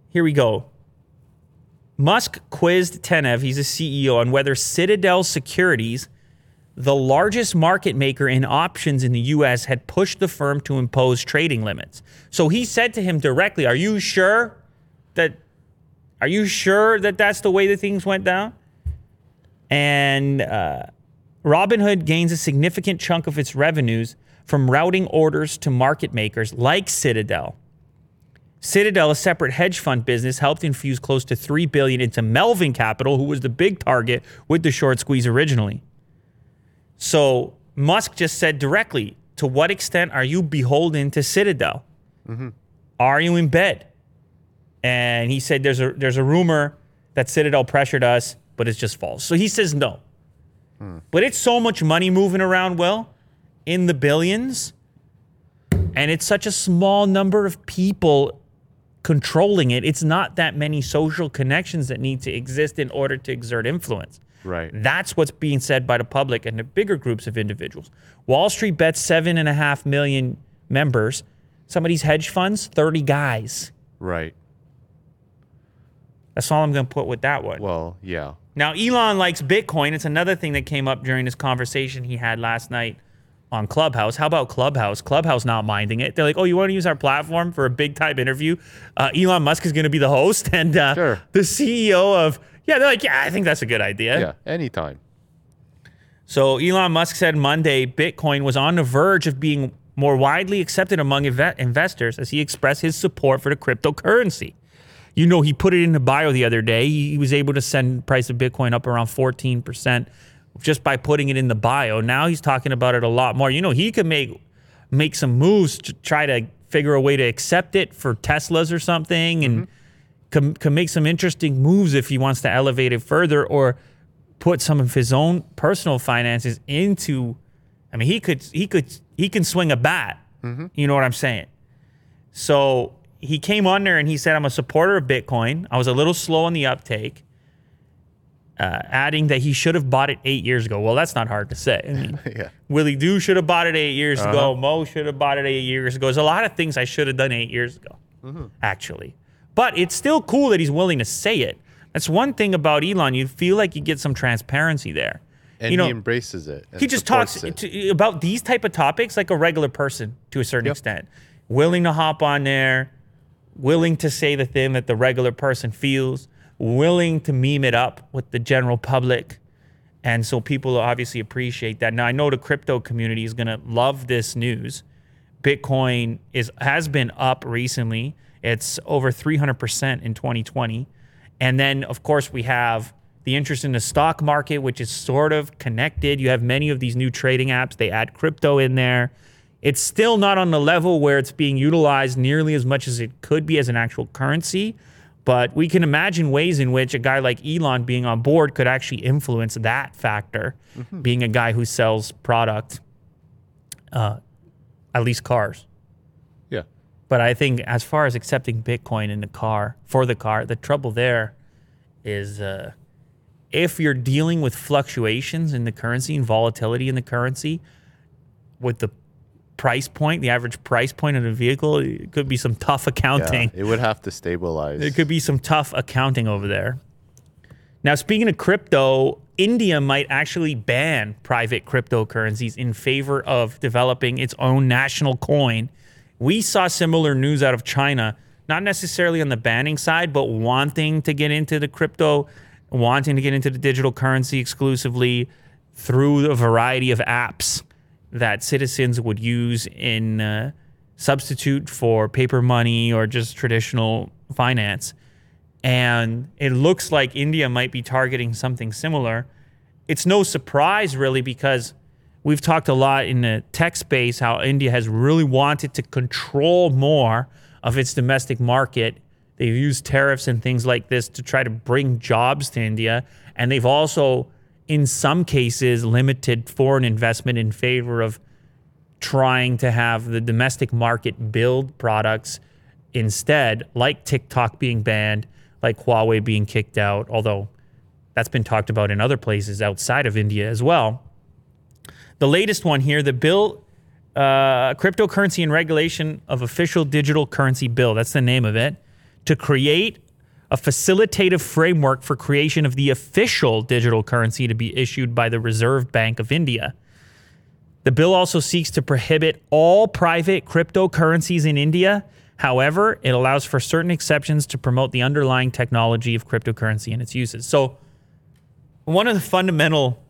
here we go. Musk quizzed Tenev, he's a CEO, on whether Citadel Securities, the largest market maker in options in the US, had pushed the firm to impose trading limits. So he said to him directly, "Are you sure that are you sure that that's the way that things went down?" And uh, Robinhood gains a significant chunk of its revenues from routing orders to market makers like Citadel. Citadel, a separate hedge fund business, helped infuse close to three billion into Melvin Capital, who was the big target with the short squeeze originally. So Musk just said directly, "To what extent are you beholden to Citadel? Mm-hmm. Are you in bed?" And he said, "There's a there's a rumor that Citadel pressured us, but it's just false." So he says no. Hmm. But it's so much money moving around, Will, in the billions, and it's such a small number of people controlling it. It's not that many social connections that need to exist in order to exert influence. Right. That's what's being said by the public and the bigger groups of individuals. Wall Street bets seven and a half million members. Some of these hedge funds, 30 guys. Right. That's all I'm going to put with that one. Well, yeah. Now, Elon likes Bitcoin. It's another thing that came up during this conversation he had last night on Clubhouse. How about Clubhouse? Clubhouse not minding it. They're like, oh, you want to use our platform for a big time interview? Uh, Elon Musk is going to be the host (laughs) and uh, Sure. the CEO of. Yeah, they're like, yeah, I think that's a good idea. Yeah. Anytime. So Elon Musk said Monday Bitcoin was on the verge of being more widely accepted among inve- investors as he expressed his support for the cryptocurrency. You know, he put it in the bio the other day. He was able to send price of Bitcoin up around 14% just by putting it in the bio. Now he's talking about it a lot more. You know, he could make make some moves to try to figure a way to accept it for Teslas or something and mm-hmm. can, can make some interesting moves if he wants to elevate it further or put some of his own personal finances into I mean he could he could he can swing a bat. Mm-hmm. You know what I'm saying? So he came on there and he said I'm a supporter of Bitcoin. I was a little slow on the uptake. Uh, adding that he should have bought it eight years ago. Well, that's not hard to say. I mean, (laughs) Yeah. Willie Doo should have bought it eight years Uh-huh. ago. Mo should have bought it eight years ago. There's a lot of things I should have done eight years ago, Mm-hmm. actually. But it's still cool that he's willing to say it. That's one thing about Elon. You feel like you get some transparency there. And you know, he embraces it. he just talks to, about these type of topics like a regular person to a certain Yep. extent. Willing to hop on there, willing to say the thing that the regular person feels, willing to meme it up with the general public. And so people obviously appreciate that. Now I know the crypto community is to love this news. Bitcoin is has been up recently. It's over 300% in 2020. And then of course we have the interest in the stock market which is sort of connected. You have many of these new trading apps, they add crypto in there. It's still not on the level where it's being utilized nearly as much as it could be as an actual currency, but we can imagine ways in which a guy like Elon being on board could actually influence that factor, being a guy who sells product, uh, at least cars. Yeah. But I think as far as accepting Bitcoin in the car for the car, the trouble there is uh, if you're dealing with fluctuations in the currency and volatility in the currency, with the price point, the average price point of the vehicle, it could be some tough Yeah. accounting. It would have to stabilize. It could be some tough accounting over there. Now, speaking of crypto, India might actually ban private cryptocurrencies in favor of developing its own national coin. We saw similar news out of China, not necessarily on the banning side, but wanting to get into the crypto, wanting to get into the digital currency exclusively through a variety of apps that citizens would use in uh, substitute for paper money or just traditional finance. And it looks like India might be targeting something similar. it's no surprise really because we've talked a lot in the tech space how India has really wanted to control more of its domestic market. They've used tariffs and things like this to try to bring jobs to India. And they've also, in some cases, limited foreign investment in favor of trying to have the domestic market build products instead, like TikTok being banned, like Huawei being kicked out, although that's been talked about in other places outside of India as well. The latest one here, the bill, uh, cryptocurrency and regulation of official digital currency bill. That's the name of it. To create a facilitative framework for creation of the official digital currency to be issued by the Reserve Bank of India. The bill also seeks to prohibit all private cryptocurrencies in India. However, it allows for certain exceptions to promote the underlying technology of cryptocurrency and its uses. So, one of the fundamental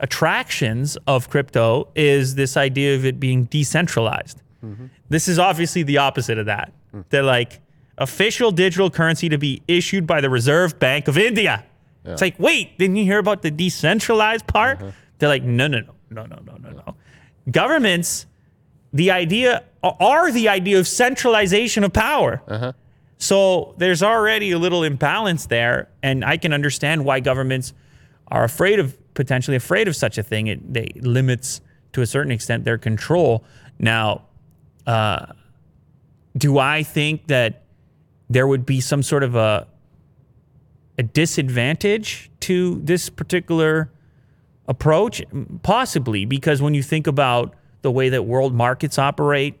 attractions of crypto is this idea of it being decentralized. Mm-hmm. This is obviously the opposite of that. Mm. They're like official digital currency to be issued by the Reserve Bank of India. Yeah. It's like, wait, didn't you hear about the decentralized part? Uh-huh. They're like, no, no, no, no, no, no, no, no. Governments, the idea are the idea of centralization of power. Uh-huh. So there's already a little imbalance there, and I can understand why governments are afraid of potentially afraid of such a thing. It they limits to a certain extent their control. Now, uh, do I think that there would be some sort of a a disadvantage to this particular approach? Possibly, because when you think about the way that world markets operate,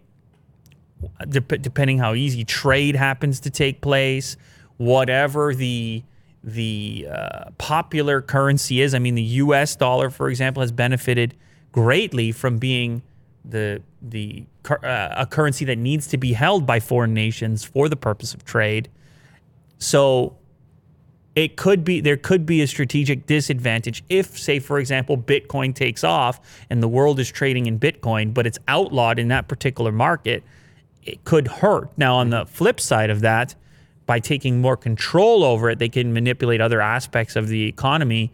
de- depending how easy trade happens to take place, whatever the the uh, popular currency is. I mean, the U.S. dollar, for example, has benefited greatly from being the the uh, a currency that needs to be held by foreign nations for the purpose of trade. So it could be there could be a strategic disadvantage if say for example bitcoin takes off and the world is trading in bitcoin but it's outlawed in that particular market it could hurt now on the flip side of that by taking more control over it, they can manipulate other aspects of the economy,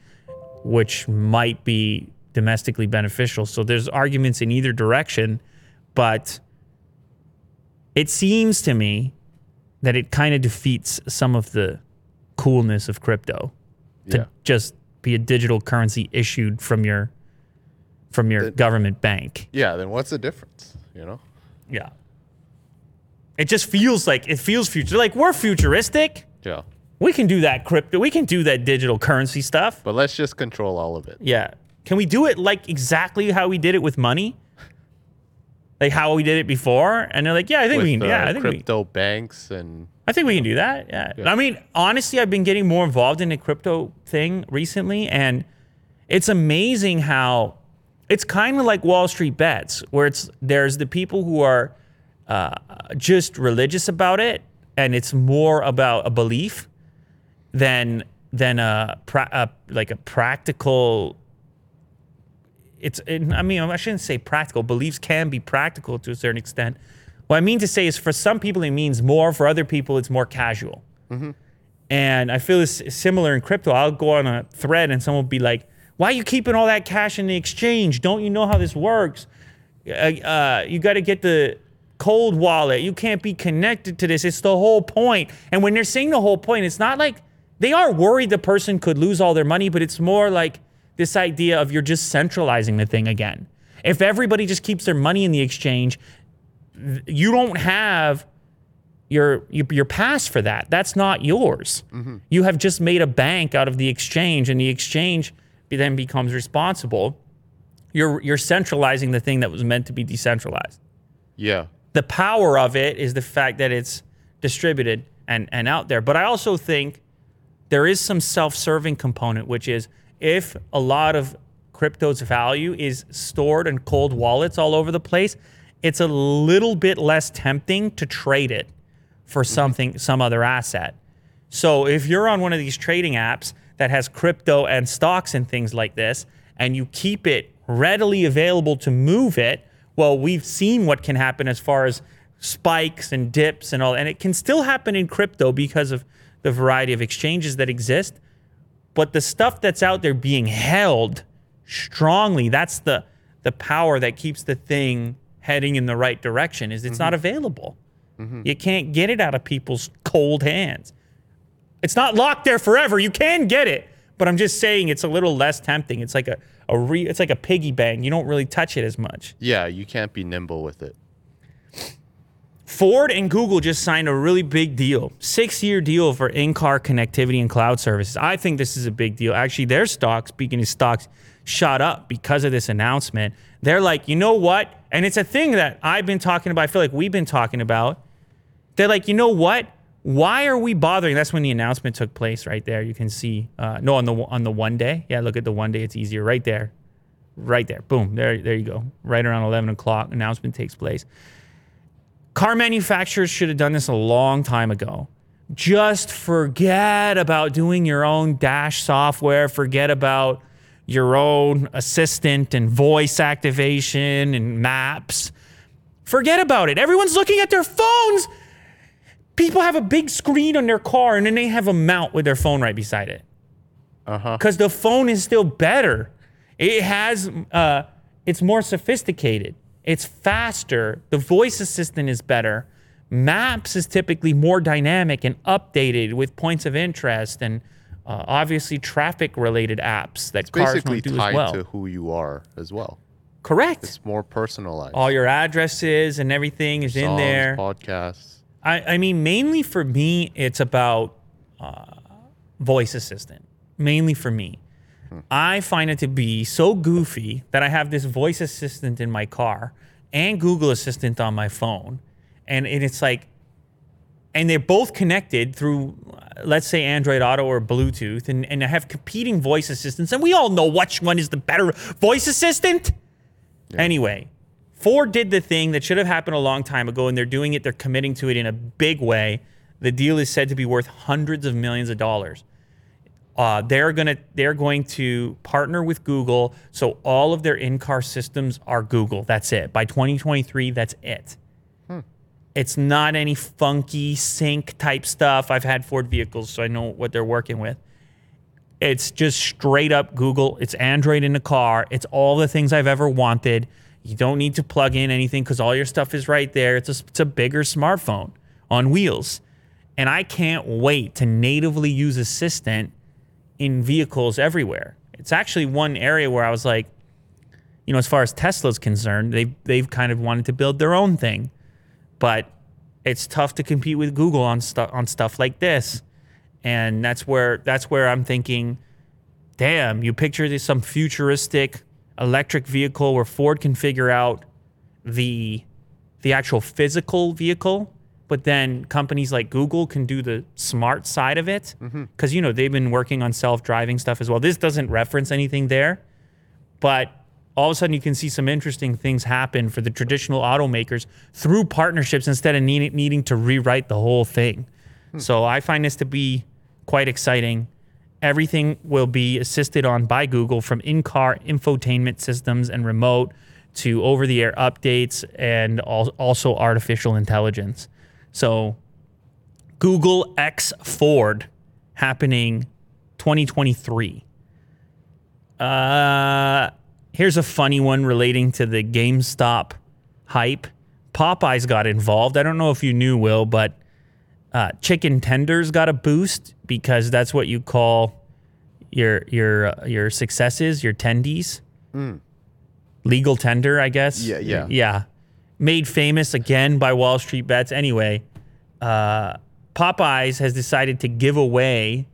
which might be domestically beneficial. So there's arguments in either direction, but it seems to me that it kind of defeats some of the coolness of crypto to yeah. just be a digital currency issued from your from your the, government bank. Yeah, then what's the difference, you know? Yeah. It just feels like it feels future. Like we're futuristic. Yeah. We can do that crypto. We can do that digital currency stuff. But let's just control all of it. Yeah. Can we do it like exactly how we did it with money? Like how we did it before? And they're like, yeah, I think with we can. Yeah, I think crypto we, banks and. I think we can do that. Yeah. yeah. I mean, honestly, I've been getting more involved in the crypto thing recently, and it's amazing how it's kind of like Wall Street bets, where it's there's the people who are uh, just religious about it, and it's more about a belief than than a, pra- a like a practical. It's it, I mean I shouldn't say practical. Beliefs can be practical to a certain extent. What I mean to say is, for some people it means more. For other people, it's more casual. Mm-hmm. And I feel it's similar in crypto. I'll go on a thread and someone will be like, "Why are you keeping all that cash in the exchange? Don't you know how this works? Uh, uh, you got to get the cold wallet. You can't be connected to this. It's the whole point. And when they're saying the whole point, it's not like they are worried the person could lose all their money, but it's more like this idea of you're just centralizing the thing again. If everybody just keeps their money in the exchange, you don't have your your pass for that. That's not yours. Mm-hmm. You have just made a bank out of the exchange, and the exchange then becomes responsible. You're you're centralizing the thing that was meant to be decentralized. Yeah the power of it is the fact that it's distributed and, and out there. But I also think there is some self serving component, which is if a lot of crypto's value is stored in cold wallets all over the place, it's a little bit less tempting to trade it for something, some other asset. So if you're on one of these trading apps that has crypto and stocks and things like this, and you keep it readily available to move it, well, we've seen what can happen as far as spikes and dips and all, and it can still happen in crypto because of the variety of exchanges that exist. But the stuff that's out there being held strongly. That's the the power that keeps the thing heading in the right direction. Is it's not mm-hmm. available. Mm-hmm. You can't get it out of people's cold hands. It's not locked there forever. You can get it, but I'm just saying it's a little less tempting. It's like a a re, it's like a piggy bank. You don't really touch it as much. Yeah, you can't be nimble with it. Ford and Google just signed a really big deal, six year deal for in car connectivity and cloud services. I think this is a big deal. Actually, their stocks, speaking of stocks, shot up because of this announcement. They're like, you know what? And it's a thing that I've been talking about. I feel like we've been talking about. They're like, you know what? Why are we bothering? That's when the announcement took place, right there. You can see, uh, no, on the on the one day. Yeah, look at the one day. It's easier, right there, right there. Boom, there, there you go. Right around eleven o'clock, announcement takes place. Car manufacturers should have done this a long time ago. Just forget about doing your own dash software. Forget about your own assistant and voice activation and maps. Forget about it. Everyone's looking at their phones. People have a big screen on their car and then they have a mount with their phone right beside it. Uh huh. Because the phone is still better. It has, uh, it's more sophisticated. It's faster. The voice assistant is better. Maps is typically more dynamic and updated with points of interest and uh, obviously traffic related apps that cars Basically do tied as well. to who you are as well. Correct. It's more personalized. All your addresses and everything is in there. Podcasts. I, I mean, mainly for me, it's about uh, voice assistant. Mainly for me. I find it to be so goofy that I have this voice assistant in my car and Google Assistant on my phone. And it- it's like, and they're both connected through, let's say, Android Auto or Bluetooth, and, and I have competing voice assistants. And we all know which one is the better voice assistant. Anyway, Ford did the thing that should have happened a long time ago, and they're doing it. They're committing to it in a big way. The deal is said to be worth hundreds of millions of dollars. Uh, they're gonna they're going to partner with Google, so all of their in-car systems are Google. That's it. By 2023, that's it. It's not any funky sync type stuff. I've had Ford vehicles, so I know what they're working with. It's just straight up Google. It's Android in the car. It's all the things I've ever wanted. You don't need to plug in anything because all your stuff is right there. It's a, it's a bigger smartphone on wheels. And I can't wait to natively use Assistant in vehicles everywhere. It's actually one area where I was like, you know, as far as Tesla's concerned, they've, they've kind of wanted to build their own thing. But it's tough to compete with Google on stuff on stuff like this. And that's where that's where I'm thinking, damn, you picture this some futuristic electric vehicle where Ford can figure out the the actual physical vehicle, but then companies like Google can do the smart side of it. Mm-hmm. Because you know they've been working on self-driving stuff as well. This doesn't reference anything there, but all of a sudden you can see some interesting things happen for the traditional automakers through partnerships instead of need, needing to rewrite the whole thing. Hmm. So I find this to be quite exciting. Everything will be assisted on by Google from in-car infotainment systems and remote to over-the-air updates and al- also artificial intelligence. So Google X Ford happening 2023. Uh, here's a funny one relating to the GameStop hype. Popeyes got involved. I don't know if you knew, Will, but uh, chicken tenders got a boost because that's what you call your your uh, your successes, your tendies. Legal tender, I guess. Yeah, yeah. yeah. Made famous again by Wall Street bets. Anyway, uh, Popeyes has decided to give away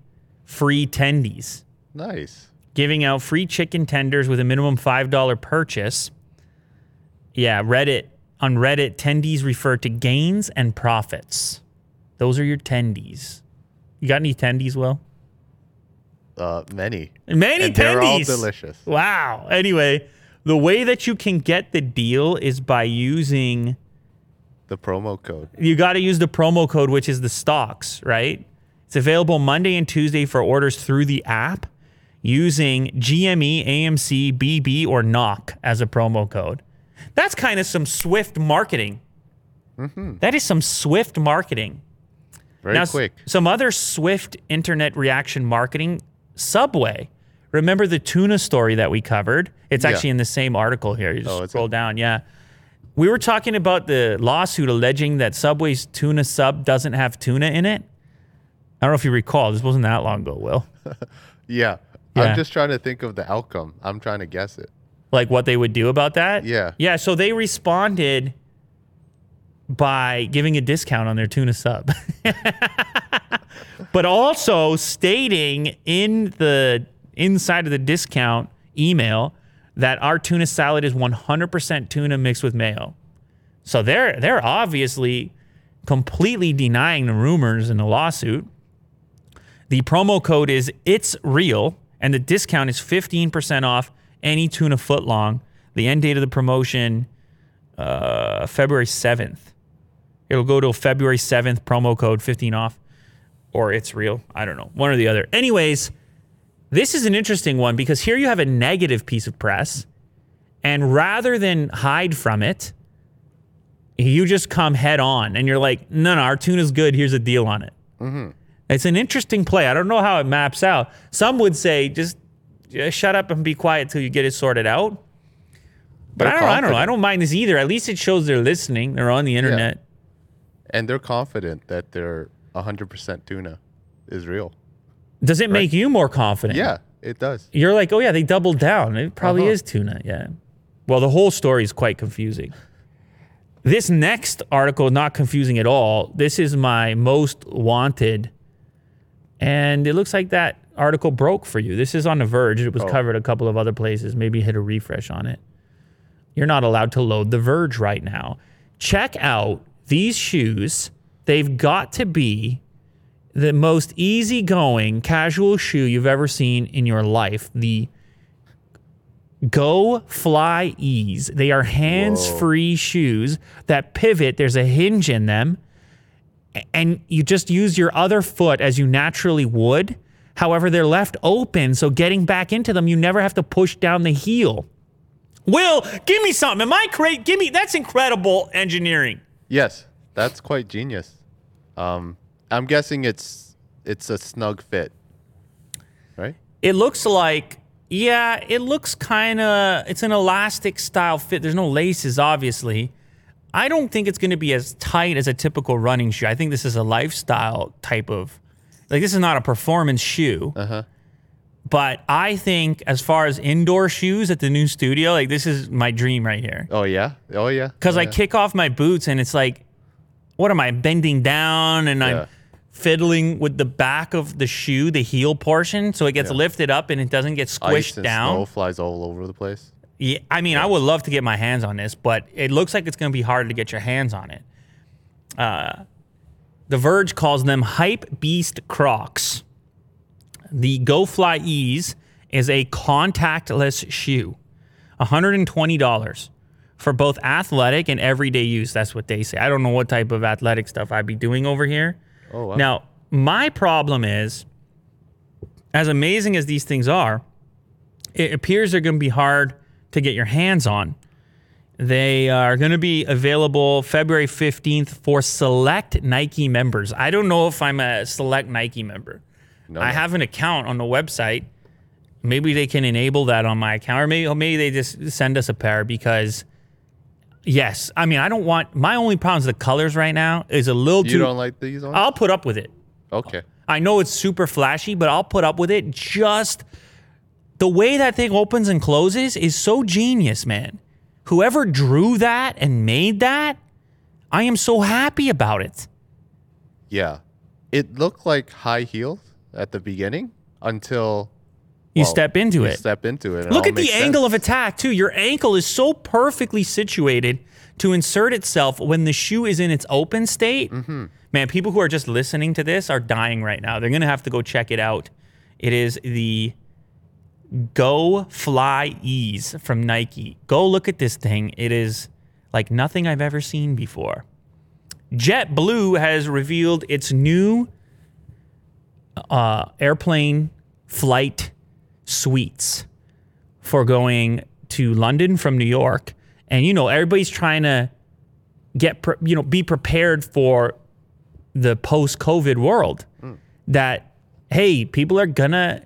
free tendies Nice. giving out free chicken tenders with a minimum $5 purchase. Yeah, Reddit. On Reddit, tendies refer to gains and profits. Those are your tendies. You got any tendies, Will? Uh, many. Many and tendies. they're all delicious. Wow. Anyway, the way that you can get the deal is by using The promo code. you got to use the promo code, which is the stocks, right? It's available Monday and Tuesday for orders through the app using GME, AMC, BB, or NOC as a promo code. That's kind of some swift marketing. Mm-hmm. That is some swift marketing. Very Now, quick. Some other swift internet reaction marketing. Subway Remember the tuna story that we covered? It's Yeah. actually in the same article here. You just Oh, scroll down. Yeah. We were talking about the lawsuit alleging that Subway's tuna sub doesn't have tuna in it. I don't know if you recall. This wasn't that long ago, Will. Yeah. (laughs) Yeah. I'm just trying to think of the outcome. I'm trying to guess it. Like what they would do about that? Yeah. Yeah. So they responded by giving a discount on their tuna sub. (laughs) but also stating in the inside of the discount email that our tuna salad is 100% tuna mixed with mayo. So they're they're obviously completely denying the rumors in the lawsuit. The promo code is it's real and the discount is 15% off any tuna foot long. The end date of the promotion uh, February 7th. It'll go to February 7th promo code 15 off or it's real. I don't know. One or the other. Anyways, this is an interesting one because here you have a negative piece of press and rather than hide from it, you just come head on and you're like, no, no, our tuna's good. Here's a deal on it. Mm-hmm. It's an interesting play. I don't know how it maps out. Some would say just, just shut up and be quiet till you get it sorted out. But They're I don't, I don't know. I don't mind this either. At least it shows they're listening. They're on the internet. And they're confident that their 100% tuna is real. Does it make you more confident? Yeah, it does. You're like, oh yeah, they doubled down. It probably Uh-huh. is tuna. Yeah. Well, the whole story is quite confusing. This next article, not confusing at all. This is my most wanted. And it looks like that article broke for you. This is on The Verge. It was Oh. covered a couple of other places. Maybe hit a refresh on it. You're not allowed to load The Verge right now. Check out these shoes. They've got to be the most easygoing casual shoe you've ever seen in your life. The Go Fly Ease. They are hands free shoes that pivot. There's a hinge in them. And you just use your other foot as you naturally would. However, they're left open. So getting back into them, you never have to push down the heel. Will, give me something. Am I crazy? Give me that's incredible engineering. Yes, that's quite genius. Um, I'm guessing it's it's a snug fit, right? It looks like, yeah, it looks kind of, it's an elastic style fit. There's no laces, obviously. I don't think it's going to be as tight as a typical running shoe. I think this is a lifestyle type of, like, this is not a performance shoe. Uh-huh. But I think as far as indoor shoes at the new studio, like, this is my dream right here. Oh yeah, oh yeah. Because oh, I yeah. kick off my boots and it's like, what am I bending down and Yeah. I'm fiddling with the back of the shoe, the heel portion, so it gets Yeah. lifted up and it doesn't get squished down. Snow flies all over the place. Yeah, I mean, I would love to get my hands on this, but it looks like it's going to be hard to get your hands on it. Uh, the Verge calls them Hype Beast Crocs. The Go Fly Ease is a contactless shoe, $120 for both athletic and everyday use. That's what they say. I don't know what type of athletic stuff I'd be doing over here. Oh wow. Now, my problem is, as amazing as these things are, it appears they're going to be hard to get your hands on. They are going to be available February 15th for select Nike members. I don't know if I'm a select Nike member. No, I no. have an account on the website. Maybe they can enable that on my account, or maybe, or maybe they just send us a pair because, yes, I mean, I don't want my only problem is the colors right now is a little you too. You don't like these ones? I'll put up with it. okay. I know it's super flashy, but I'll put up with it. Just the way that thing opens and closes is so genius, man. Whoever drew that and made that, I am so happy about it. Yeah. It looked like high heels at the beginning until You well, step into you it. step into it. it Look at the makes angle of attack, too. Your ankle is so perfectly situated to insert itself when the shoe is in its open state. Mm-hmm. Man, people who are just listening to this are dying right now. They're going to have to go check it out. It is the Go Fly Ease from Nike. Go look at this thing. It is like nothing I've ever seen before. JetBlue has revealed its new uh, airplane flight suites for going to London from New York. And you know, everybody's trying to get pre- you know be prepared for the post-COVID world. That hey, people are gonna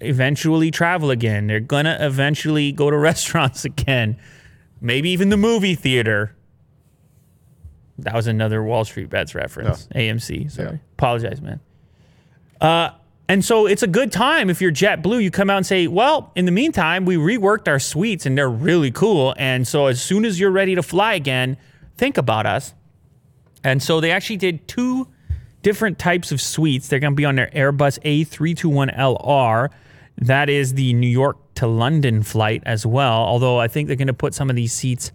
eventually travel again. They're gonna eventually go to (laughs) restaurants again. Maybe even the movie theater. That was another Wall Street Bets reference. AMC. Sorry. Yeah. Apologize, man. Uh, and so it's a good time if you're JetBlue. You come out and say, "Well, in the meantime, we reworked our suites and they're really cool. And so as soon as you're ready to fly again, think about us." And so they actually did two different types of suites. They're going to be on their Airbus A321LR. That is the New York to London flight as well. Although I think they're going to put some of these seats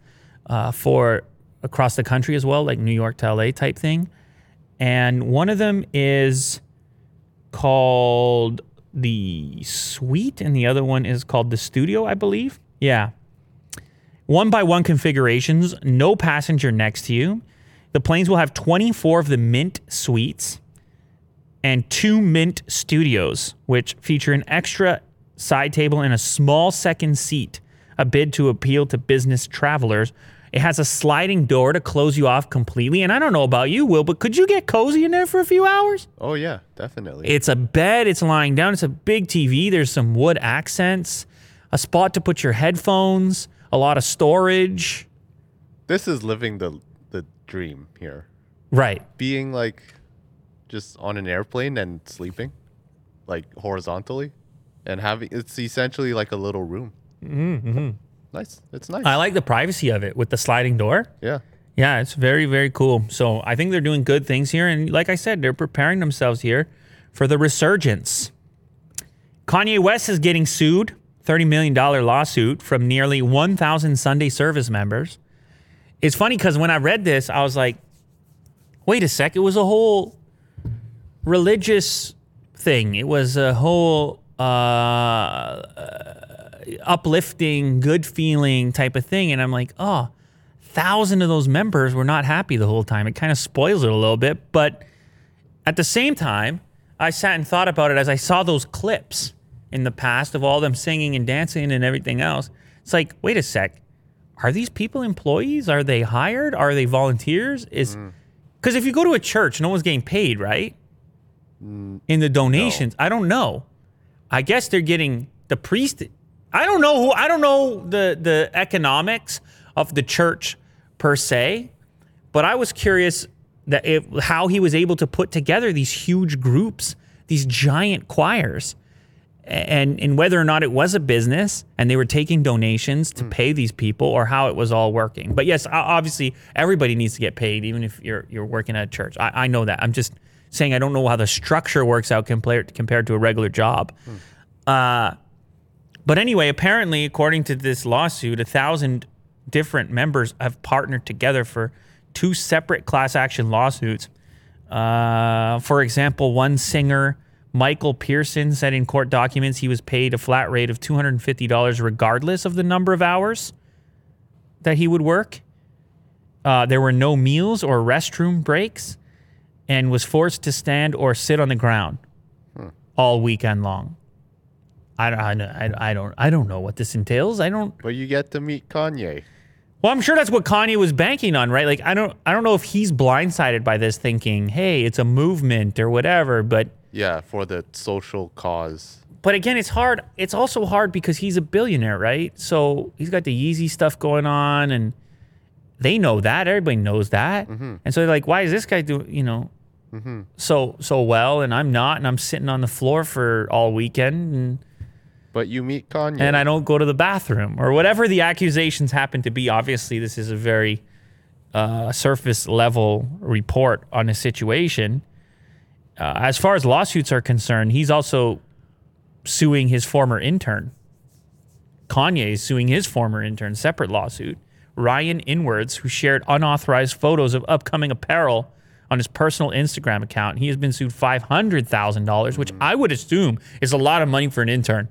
uh, for across the country as well, like New York to LA type thing. And one of them is called the Suite, and the other one is called the Studio, I believe. Yeah. One by one configurations, no passenger next to you. The planes will have 24 of the Mint suites and two Mint studios, which feature an extra side table and a small second seat, a bid to appeal to business travelers. It has a sliding door to close you off completely. And I don't know about you, Will, but could you get cozy in there for a few hours? Oh yeah, definitely. It's a bed, it's lying down, it's a big TV, there's some wood accents, a spot to put your headphones, a lot of storage. this is living the the dream here. Right. Being like just on an airplane and sleeping like horizontally and having it's essentially like a little room. Mm-hmm. Nice. It's nice. I like the privacy of it with the sliding door. yeah. Yeah, it's very, very cool. So I think they're doing good things here. And like I said, they're preparing themselves here for the resurgence. Kanye West is getting sued, $30 million lawsuit from nearly 1,000 Sunday service members. It's funny because when I read this, I was like, wait a sec, it was a whole religious thing. It was a whole uh, uplifting, good feeling type of thing. And I'm like, oh, thousand of those members were not happy the whole time. It kind of spoils it a little bit. But at the same time, I sat and thought about it as I saw those clips in the past of all them singing and dancing and everything else. It's like, wait a sec. Are these people employees? Are they hired? Are they volunteers? Is mm. because if you go to a church, no one's getting paid, right? Mm, in the donations, I don't know. I guess they're getting the priest. I don't know who. I don't know the the economics of the church per se, but I was curious that if, how he was able to put together these huge groups, these giant choirs, and and whether or not it was a business and they were taking donations to pay these people or how it was all working. But yes, obviously everybody needs to get paid, even if you're you're working at a church. I, I know that. I'm just saying I don't know how the structure works out compared compared to a regular job. Uh, but anyway, apparently, according to this lawsuit, a thousand different members have partnered together for two separate class action lawsuits. Uh, for example, one singer, Michael Pearson, said in court documents he was paid a flat rate of $250 regardless of the number of hours that he would work. Uh, there were no meals or restroom breaks and was forced to stand or sit on the ground all weekend long. I don't, I, don't- I, don't, I don't know what this entails. I don't. But you get to meet Kanye. Well, I'm sure that's what Kanye was banking on, right? Like, I don't, I don't know if he's blindsided by this, thinking, "Hey, it's a movement or whatever." But, Yeah, for the social cause. but again, it's hard. It's also hard because he's a billionaire, right? So he's got the Yeezy stuff going on, and they know that. Everybody knows that, mm-hmm. and so they're like, "Why is this guy doing, you know, mm-hmm. so so well, and I'm not, and I'm sitting on the floor for all weekend, and But you meet Kanye. and I don't go to the bathroom or whatever the accusations happen to be. Obviously, this is a very uh, surface level report on a situation. Uh, as far as lawsuits are concerned, he's also suing his former intern. Kanye is suing his former intern, separate lawsuit. Ryan Edwards, who shared unauthorized photos of upcoming apparel on his personal Instagram account. He has been sued $500,000, which I would assume is a lot of money for an intern.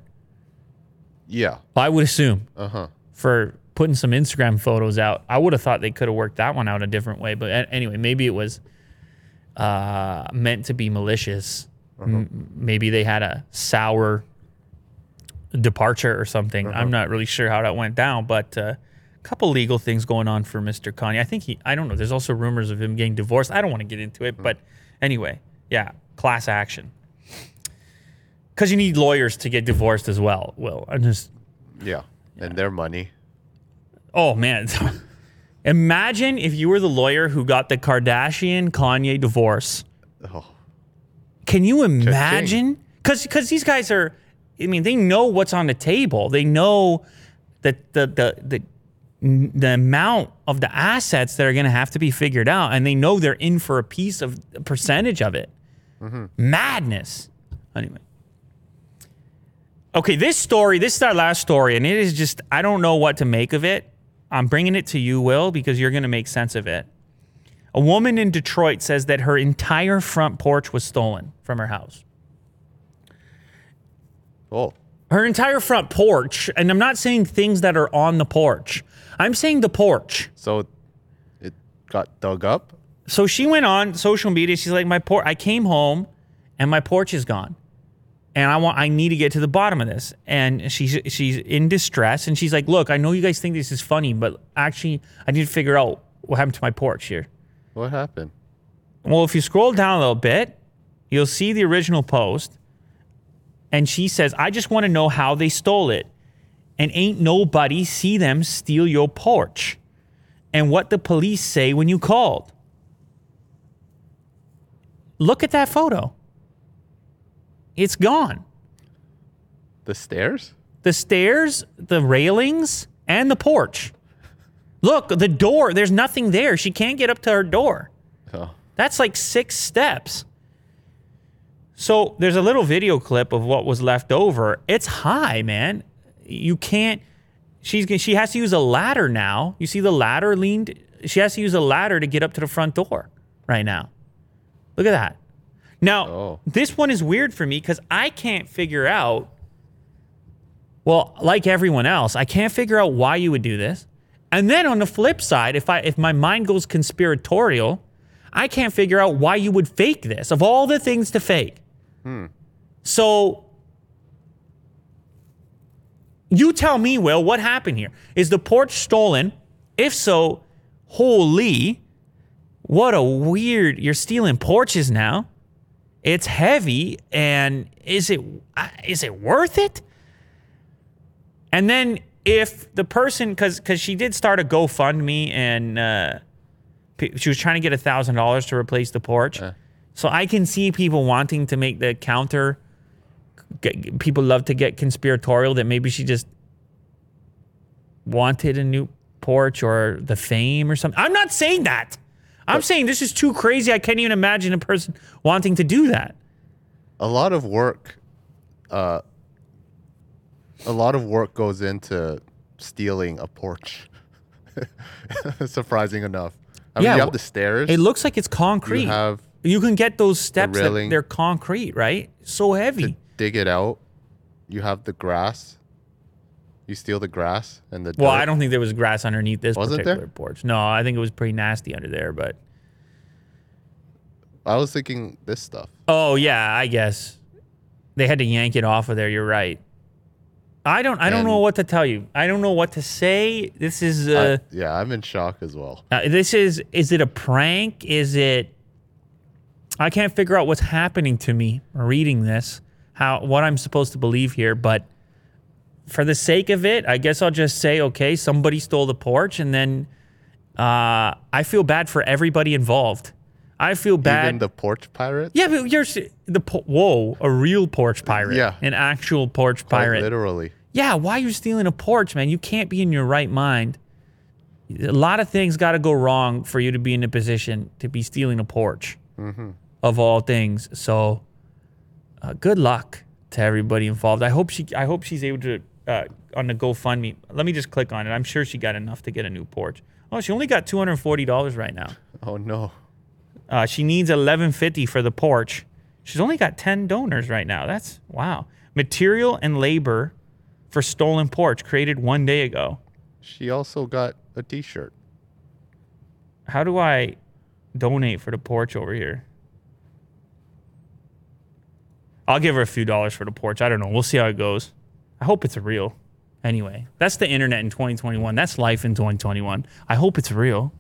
Yeah. I would assume Uh huh. for putting some Instagram photos out. I would have thought they could have worked that one out a different way. But a- anyway, maybe it was uh, meant to be malicious. M- maybe they had a sour departure or something. I'm not really sure how that went down, but a couple legal things going on for Mr. Kanye. I think he, I don't know. There's also rumors of him getting divorced. I don't want to get into it, but anyway, yeah, class action. Because you need lawyers to get divorced as well. Will I just Yeah. And their money. oh man, (laughs) imagine if you were the lawyer who got the Kardashian Kanye divorce. Oh, Can you imagine? Because because these guys are, I mean, they know what's on the table. They know that the the the the amount of the assets that are going to have to be figured out, and they know they're in for a piece of a percentage of it. Mm-hmm. Madness. Anyway. Okay, this story, this is our last story, and it is just, I don't know what to make of it. I'm bringing it to you, Will, because you're going to make sense of it. A woman in Detroit says that her entire front porch was stolen from her house. oh. Her entire front porch, and I'm not saying things that are on the porch. I'm saying the porch. So it got dug up. So she went on social media. She's like, "My porch. I came home, and my porch is gone, and I want. I need to get to the bottom of this." And she's she's in distress, and she's like, "Look, I know you guys think this is funny, but actually, I need to figure out what happened to my porch here." What happened? Well, if you scroll down a little bit, you'll see the original post. And she says, I just want to know how they stole it. And ain't nobody see them steal your porch. And what the police say when you called. Look at that photo. It's gone. The stairs? The stairs, the railings, and the porch. Look, the door, there's nothing there. She can't get up to her door. Oh. That's like six steps. So there's a little video clip of what was left over. It's high, man. You can't. She's she has to use a ladder now. You see the ladder leaned. She has to use a ladder to get up to the front door right now. Look at that. Now Oh. this one is weird for me because I can't figure out. Well, like everyone else, I can't figure out why you would do this. And then on the flip side, if I if my mind goes conspiratorial, I can't figure out why you would fake this of all the things to fake. Hmm. So you tell me, Will, what happened here? Is the porch stolen? If so, holy, what a weird, you're stealing porches now. It's heavy and is it uh, is it worth it? And then if the person cuz cuz she did start a GoFundMe and uh she was trying to get a thousand dollars to replace the porch. So I can see people wanting to make the counter. Get, people love to get conspiratorial that maybe she just wanted a new porch or the fame or something. I'm not saying that. I'm saying this is too crazy. I can't even imagine a person wanting to do that. A lot of work uh a lot of work goes into stealing a porch. (laughs) Surprising enough. I mean Yeah, you have the stairs. It looks like it's concrete. you have You can get those steps that they're concrete, right? So heavy. to dig it out. You have the grass. You steal the grass and the Well, dirt. I don't think there was grass underneath this Wasn't there? particular porch. No, I think it was pretty nasty under there, but I was thinking this stuff. Oh yeah, I guess they had to yank it off of there. You're right. I don't. I don't know what to tell you. I don't know what to say. This is. Uh, I- yeah, I'm in shock as well. uh, this is. Is it a prank? Is it? I can't figure out what's happening to me reading this. How what I'm supposed to believe here, but for the sake of it, I guess I'll just say, okay, somebody stole the porch, and then uh, I feel bad for everybody involved. I feel bad. Even the porch pirate. Yeah, but you're the po- whoa, a real porch pirate. Yeah. an actual porch Quite pirate. Literally. Yeah, why are you stealing a porch, man? You can't be in your right mind. A lot of things got to go wrong for you to be in a position to be stealing a porch, of all things. So, uh, good luck to everybody involved. I hope she, I hope she's able to uh, on the GoFundMe. Let me just click on it. I'm sure she got enough to get a new porch. Oh, she only got two hundred forty dollars right now. Oh no. Uh, she needs eleven fifty for the porch. She's only got ten donors right now. That's wow. Material and labor for stolen porch created one day ago. She also got a T-shirt. How do I donate for the porch over here? I'll give her a few dollars for the porch. I don't know. We'll see how it goes. I hope it's real. Anyway, that's the internet in 2021. That's life in 2021. I hope it's real.